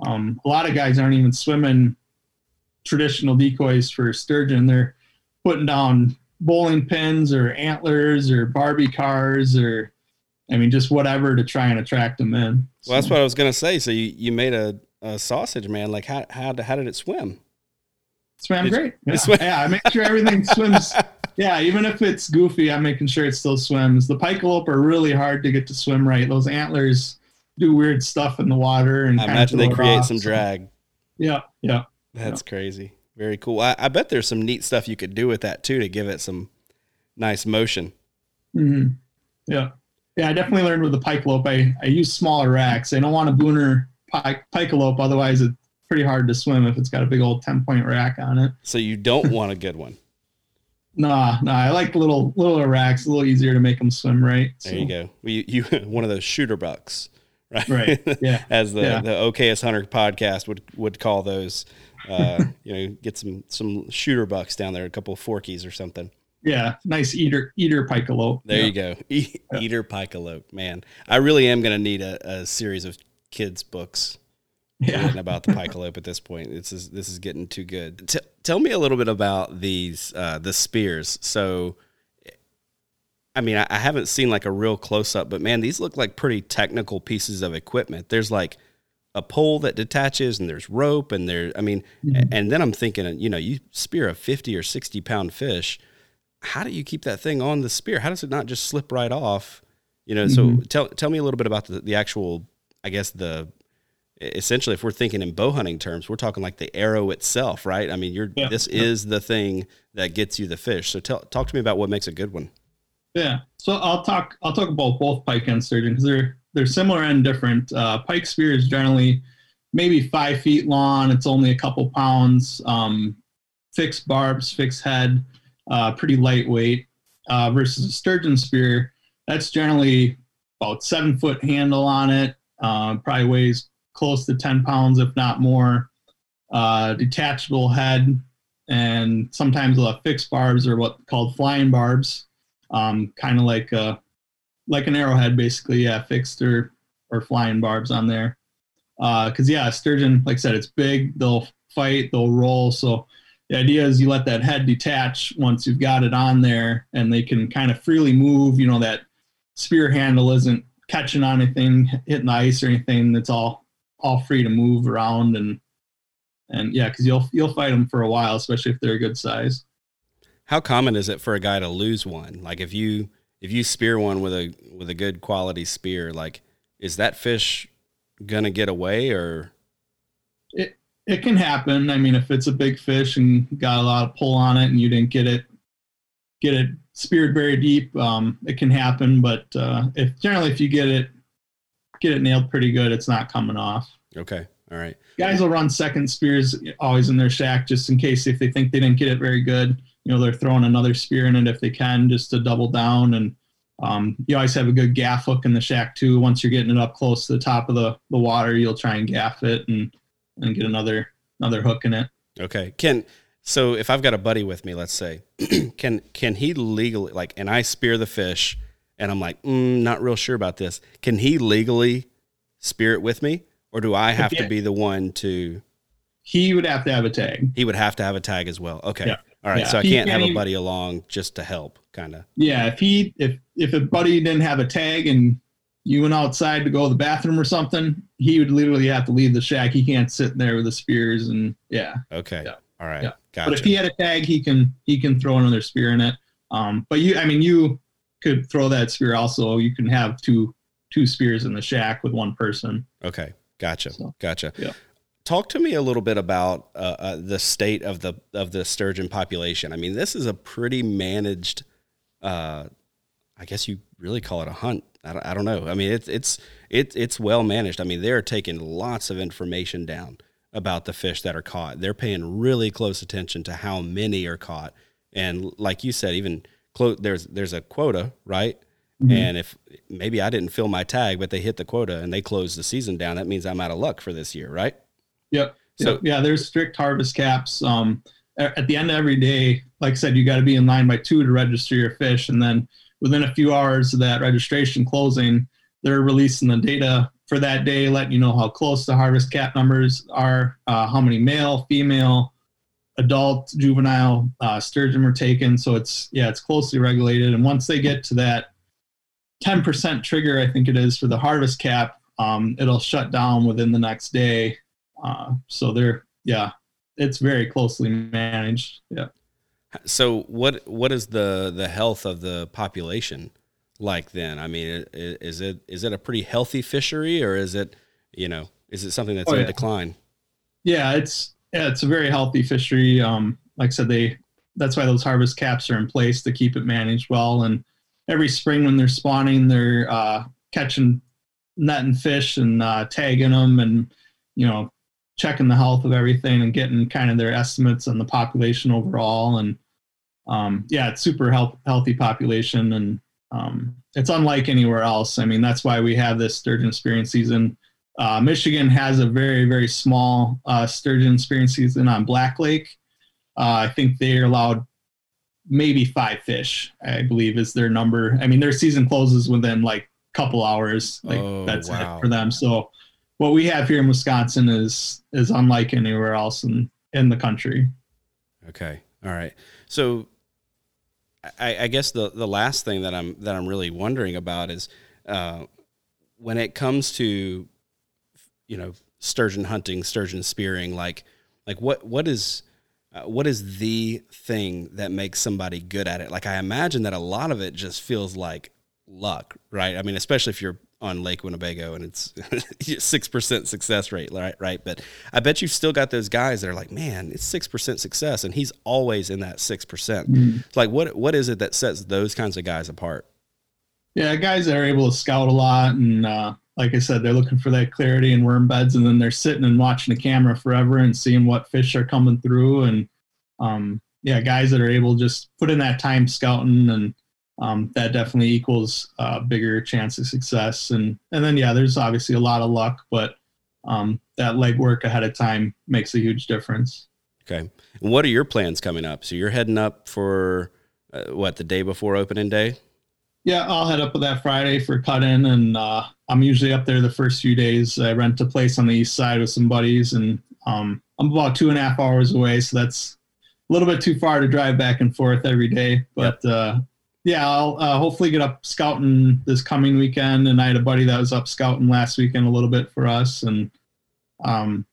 um, a lot of guys aren't even swimming traditional decoys for sturgeon. They're putting down bowling pins or antlers or Barbie cars or I mean, just whatever to try and attract them in. Well, that's what I was gonna say. So you, you made a, a sausage, man. Like how how how did it swim? Swam Did- great. Yeah. it swam- yeah, I make sure everything swims. Yeah, even if it's goofy, I'm making sure it still swims. The pikealope are really hard to get to swim right. Those antlers do weird stuff in the water, and I imagine they create off, some so- drag. Yeah, yeah, That's crazy. Very cool. I, I bet there's some neat stuff you could do with that too to give it some nice motion. hmm yeah, yeah. I definitely learned with the pikealope. I I use smaller racks. I don't want a booner pike pikealope, otherwise it's pretty hard to swim if it's got a big old ten point rack on it. So you don't want a good one. Nah, nah. I like little little racks. A little easier to make them swim right. There you go. You, you one of those shooter bucks, right? Right. Yeah. As the Yeah. the OKS Hunter podcast would would call those. Uh, you know, get some some shooter bucks down there, a couple of forkies or something. Yeah, nice eater eater pikealope. There yeah. you go. E- Yeah. Eater pikealope, man. I really am going to need a, a series of kids books Yeah. written about the pikealope at this point. This is this is getting too good. T- tell me a little bit about these uh, the spears. So, I mean, I, I haven't seen like a real close up, but man, these look like pretty technical pieces of equipment. There's like a pole that detaches, and there's rope, and there. I mean, Mhm. and then I'm thinking, you know, you spear a fifty or sixty pound fish. How do you keep that thing on the spear? How does it not just slip right off? You know, so Mhm. tell tell me a little bit about the, the actual, I guess the essentially if we're thinking in bow hunting terms we're talking like the arrow itself right i mean you're Yeah, this is the thing that gets you the fish so tell talk to me about what makes a good one Yeah. So I'll talk. I'll talk about both pike and sturgeon because they're they're similar and different. Uh, pike spear is generally maybe five feet long. It's only a couple pounds. Um, fixed barbs, fixed head, uh, pretty lightweight. Uh, versus a sturgeon spear, that's generally about seven foot handle on it. Uh, probably weighs close to ten pounds, if not more. Uh, detachable head, and sometimes have fixed barbs or what called flying barbs um, kind of like uh, like an arrowhead, basically. Yeah, fixed or or flying barbs on there. Because yeah, sturgeon, like I said, it's big. They'll fight, they'll roll. So the idea is you let that head detach once you've got it on there and they can kind of freely move. You know, that spear handle isn't catching on anything, hitting the ice or anything. It's all all free to move around and and yeah, because you'll you'll fight them for a while, especially if they're a good size. How common is it for a guy to lose one? Like if you if you spear one with a with a good quality spear, like is that fish gonna get away or? It it can happen. I mean, if it's a big fish and got a lot of pull on it, and you didn't get it get it speared very deep, um, it can happen. But uh, if generally if you get it get it nailed pretty good, it's not coming off. Okay. All right. Guys will run second spears always in their shack just in case if they think they didn't get it very good. You know, they're throwing another spear in it if they can just to double down. And um, you always have a good gaff hook in the shack too. Once you're getting it up close to the top of the, the water, you'll try and gaff it and, and get another another hook in it. Okay. Can so if I've got a buddy with me, let's say, can can he legally like and I spear the fish and I'm like, mm, not real sure about this. Can he legally spirit with me? or do I have to be the one to? He would have to have a tag. He would have to have a tag as well. Okay. Yeah. All right. Yeah. So I can't, can't have a buddy along just to help, kind of. Yeah. If he if if a buddy didn't have a tag and you went outside to go to the bathroom or something, he would literally have to leave the shack. He can't sit there with the spears and yeah. Okay. Yeah. All right. Yeah. Gotcha. But if he had a tag, he can he can throw another spear in it. Um, but you, I mean, you could throw that spear also. You can have two two spears in the shack with one person. Okay. Gotcha. So, gotcha. Yeah. Talk to me a little bit about uh, uh, the state of the of the sturgeon population. I mean, this is a pretty managed. Uh, I guess you really call it a hunt. I don't, I don't know. I mean, it's it's it's it's well managed. I mean, they're taking lots of information down about the fish that are caught. They're paying really close attention to how many are caught, and like you said, even clo- there's there's a quota, right? Mm-hmm. And if maybe I didn't fill my tag, but they hit the quota and they close the season down, that means I'm out of luck for this year, right? Yep. So yep. yeah, there's strict harvest caps. Um, at the end of every day, like I said, you got to be in line by two to register your fish, and then within a few hours of that registration closing, they're releasing the data for that day, letting you know how close the harvest cap numbers are, uh, how many male, female, adult, juvenile uh, sturgeon were taken. So it's yeah, it's closely regulated, and once they get to that 10% trigger, I think it is for the harvest cap, um, it'll shut down within the next day. Uh, so they're, yeah, it's very closely managed. Yeah. So what, what is the, the health of the population like then? I mean, is it, is it a pretty healthy fishery or is it, you know, is it something that's oh, in yeah. decline? Yeah, it's, yeah, it's a very healthy fishery. Um, like I said, they, that's why those harvest caps are in place to keep it managed well. And, every spring when they're spawning, they're uh, catching netting fish and uh, tagging them and, you know, checking the health of everything and getting kind of their estimates on the population overall. And um, yeah, it's super health, healthy population and um, it's unlike anywhere else. I mean, that's why we have this sturgeon spearing season. Uh, Michigan has a very, very small uh, sturgeon spearing season on Black Lake. Uh, I think they're allowed maybe five fish, I believe is their number. I mean, their season closes within like a couple hours. Like oh, that's wow. it for them. So what we have here in Wisconsin is is unlike anywhere else in in the country. Okay. All right. So I, I guess the the last thing that I'm that I'm really wondering about is uh, when it comes to you know sturgeon hunting, sturgeon spearing, like like what what is uh, what is the thing that makes somebody good at it? Like I imagine that a lot of it just feels like luck, right? I mean, especially if you're on Lake Winnebago and it's six percent success rate, right? Right. But I bet you've still got those guys that are like, man, it's six percent success, and he's always in that six percent. Mm-hmm. Like, what what is it that sets those kinds of guys apart? Yeah, guys that are able to scout a lot and uh, like I said, they're looking for that clarity in worm beds, and then they're sitting and watching the camera forever and seeing what fish are coming through. And um, yeah, guys that are able just put in that time scouting, and um, that definitely equals a bigger chance of success. And and then yeah, there's obviously a lot of luck, but um, that legwork ahead of time makes a huge difference. Okay, and what are your plans coming up? So you're heading up for uh, what the day before opening day? Yeah, I'll head up with that Friday for cut in, and uh, I'm usually up there the first few days. I rent a place on the east side with some buddies, and um, I'm about two and a half hours away, so that's a little bit too far to drive back and forth every day. But yep. uh, yeah, I'll uh, hopefully get up scouting this coming weekend. And I had a buddy that was up scouting last weekend a little bit for us, and um,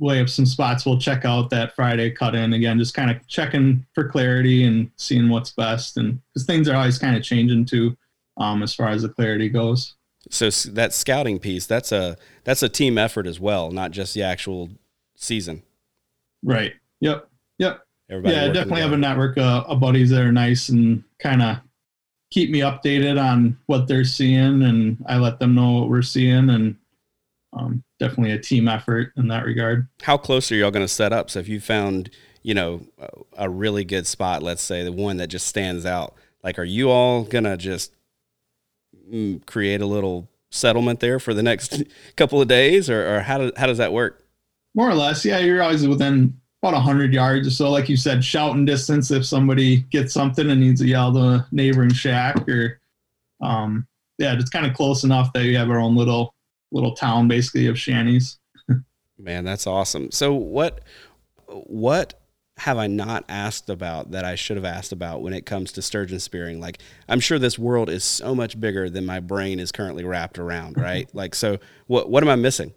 we'll have some spots we'll check out that Friday cut in again, just kind of checking for clarity and seeing what's best, and because things are always kind of changing too, um, as far as the clarity goes. So that scouting piece, that's a that's a team effort as well, not just the actual season. Right. Yep. Yep. Everybody yeah, definitely have a network uh, of buddies that are nice and kind of keep me updated on what they're seeing, and I let them know what we're seeing, and um, definitely a team effort in that regard. How close are y'all going to set up? So if you found, you know, a really good spot, let's say the one that just stands out, like, are you all going to just mm, create a little settlement there for the next couple of days, or, or how does how does that work? More or less, yeah. You're always within about a 100 yards or so. Like you said, shouting distance if somebody gets something and needs to yell to a neighboring shack or, um, yeah, it's kind of close enough that you have our own little little town basically of shanties. Man, that's awesome. So what what have I not asked about that I should have asked about when it comes to sturgeon spearing? Like I'm sure this world is so much bigger than my brain is currently wrapped around, right? like so what what am I missing?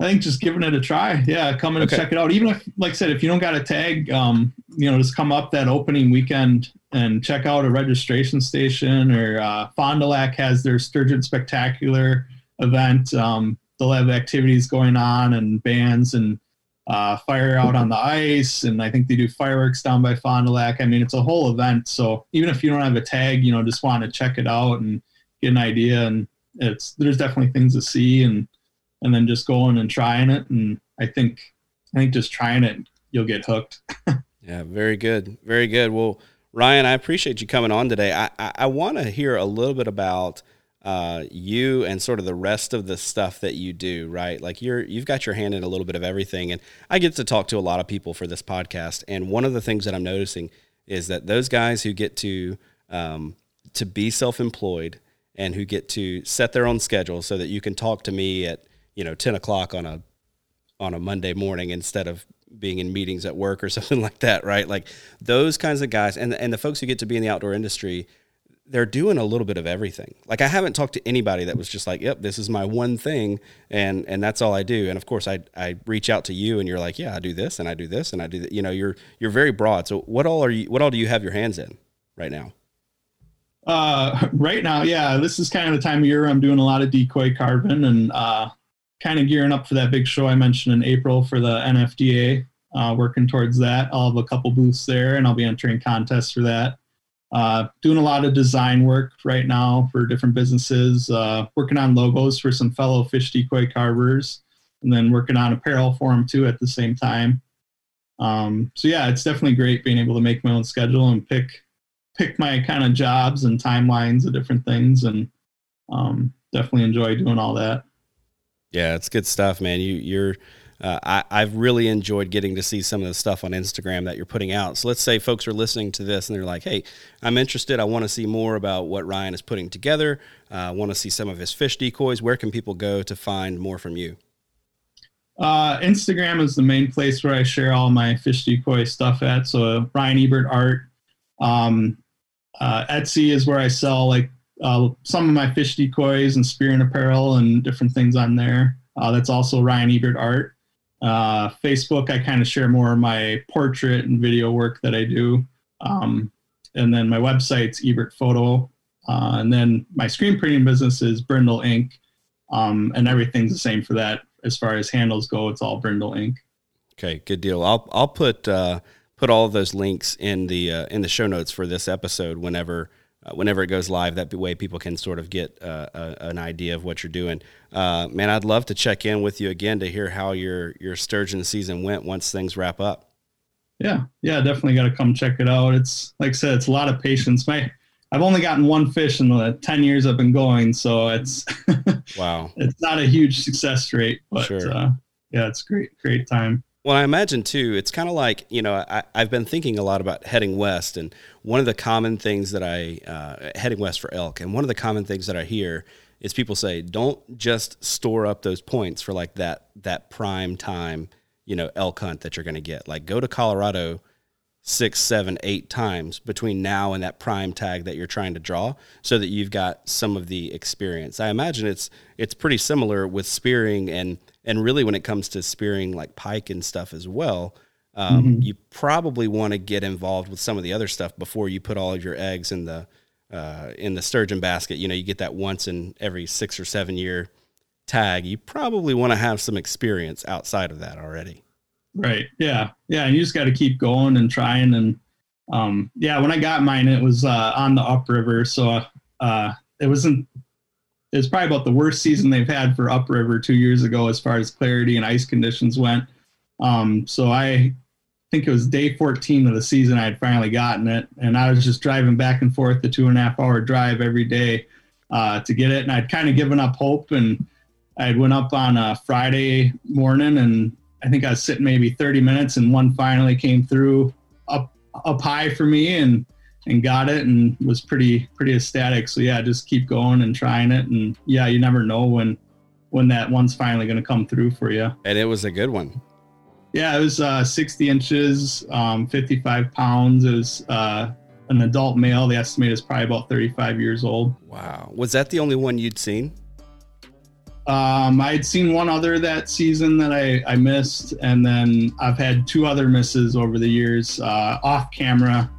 I think just giving it a try. Yeah, come in okay. and check it out. Even if, like I said, if you don't got a tag, um, you know, just come up that opening weekend and check out a registration station. Or uh, Fond du Lac has their Sturgeon Spectacular event. Um, they'll have activities going on and bands and uh, fire out on the ice. And I think they do fireworks down by Fond du Lac. I mean, it's a whole event. So even if you don't have a tag, you know, just want to check it out and get an idea. And it's there's definitely things to see and and then just going and trying it. And I think, I think just trying it, you'll get hooked. yeah, very good. Very good. Well, Ryan, I appreciate you coming on today. I, I, I want to hear a little bit about uh, you and sort of the rest of the stuff that you do, right? Like you're you've got your hand in a little bit of everything, and I get to talk to a lot of people for this podcast. And one of the things that I'm noticing is that those guys who get to um, to be self-employed and who get to set their own schedule, so that you can talk to me at you know, 10 o'clock on a, on a Monday morning instead of being in meetings at work or something like that, right? Like those kinds of guys and, and the folks who get to be in the outdoor industry, they're doing a little bit of everything. Like I haven't talked to anybody that was just like, "Yep, this is my one thing, and and that's all I do." And of course, I I reach out to you, and you're like, "Yeah, I do this, and I do this, and I do that." You know, you're you're very broad. So what all are you? What all do you have your hands in right now? Uh, right now, yeah, this is kind of the time of year I'm doing a lot of decoy carving, and uh, kind of gearing up for that big show I mentioned in April for the NFDA. Uh, working towards that. I'll have a couple booths there, and I'll be entering contests for that. Uh, doing a lot of design work right now for different businesses. Uh, working on logos for some fellow fish decoy carvers, and then working on apparel for them too at the same time. Um, so yeah, it's definitely great being able to make my own schedule and pick pick my kind of jobs and timelines of different things, and um, definitely enjoy doing all that. Yeah, it's good stuff, man. You you're uh, I, I've really enjoyed getting to see some of the stuff on Instagram that you're putting out. So let's say folks are listening to this and they're like, "Hey, I'm interested. I want to see more about what Ryan is putting together. Uh, I want to see some of his fish decoys. Where can people go to find more from you?" Uh, Instagram is the main place where I share all my fish decoy stuff at. So Ryan Ebert art. Um, uh, Etsy is where I sell like uh, some of my fish decoys and spearing apparel and different things on there. Uh, that's also Ryan Ebert art. Uh, Facebook, I kind of share more of my portrait and video work that I do. Um, and then my website's Ebert Photo. Uh, and then my screen printing business is Brindle Ink. Um, and everything's the same for that. As far as handles go, it's all Brindle Ink. Okay, good deal. I'll I'll put uh, put all those links in the uh, in the show notes for this episode whenever uh, whenever it goes live. That way, people can sort of get uh, a, an idea of what you're doing. Uh, man, I'd love to check in with you again to hear how your your sturgeon season went once things wrap up. Yeah, yeah, definitely got to come check it out. It's like I said, it's a lot of patience. My I've only gotten one fish in the ten years I've been going, so it's wow. It's not a huge success rate, but sure. Uh, yeah, it's great, great time. Well, I imagine too, it's kind of like, you know, I, have been thinking a lot about heading west. And one of the common things that I, uh, heading west for elk, and one of the common things that I hear is people say don't just store up those points for like that that prime time you know elk hunt that you're going to get. Like go to Colorado six, seven, eight times between now and that prime tag that you're trying to draw, so that you've got some of the experience. I imagine it's it's pretty similar with spearing and and really when it comes to spearing like pike and stuff as well. Um, mm-hmm. You probably want to get involved with some of the other stuff before you put all of your eggs in the uh, in the sturgeon basket. You know, you get that once in every six or seven year tag. You probably want to have some experience outside of that already. Right. Yeah. Yeah. And you just got to keep going and trying. And um, yeah, when I got mine, it was uh, on the upriver. So uh, it wasn't, it was probably about the worst season they've had for upriver two years ago as far as clarity and ice conditions went. Um, so I think it was day 14 of the season I had finally gotten it. And I was just driving back and forth the two and a half hour drive every day uh, to get it. And I'd kind of given up hope. And I went up on a Friday morning and I think I was sitting maybe 30 minutes and one finally came through up up high for me and and got it and was pretty pretty ecstatic. So yeah, just keep going and trying it and yeah, you never know when when that one's finally going to come through for you. And it was a good one. Yeah, it was uh, 60 inches, um, 55 pounds. It was uh, an adult male. The estimate is probably about 35 years old. Wow. Was that the only one you'd seen? Um, I had seen one other that season that I, I missed, and then I've had two other misses over the years. Uh, off camera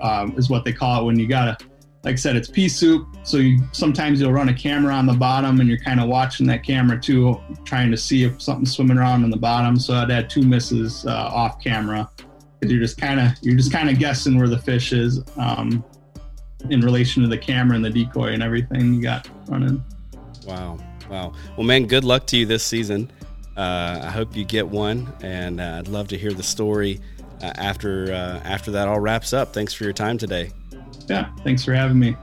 um, is what they call it when you gotta, like I said, it's pea soup. So you, sometimes you'll run a camera on the bottom, and you're kind of watching that camera too, trying to see if something's swimming around on the bottom. So I'd had two misses uh, off camera you're just kind of you're just kind of guessing where the fish is um, in relation to the camera and the decoy and everything you got running. Wow. Wow. Well, man, good luck to you this season. Uh, I hope you get one, and uh, I'd love to hear the story after uh, after that all wraps up. Thanks for your time today. Yeah, thanks for having me.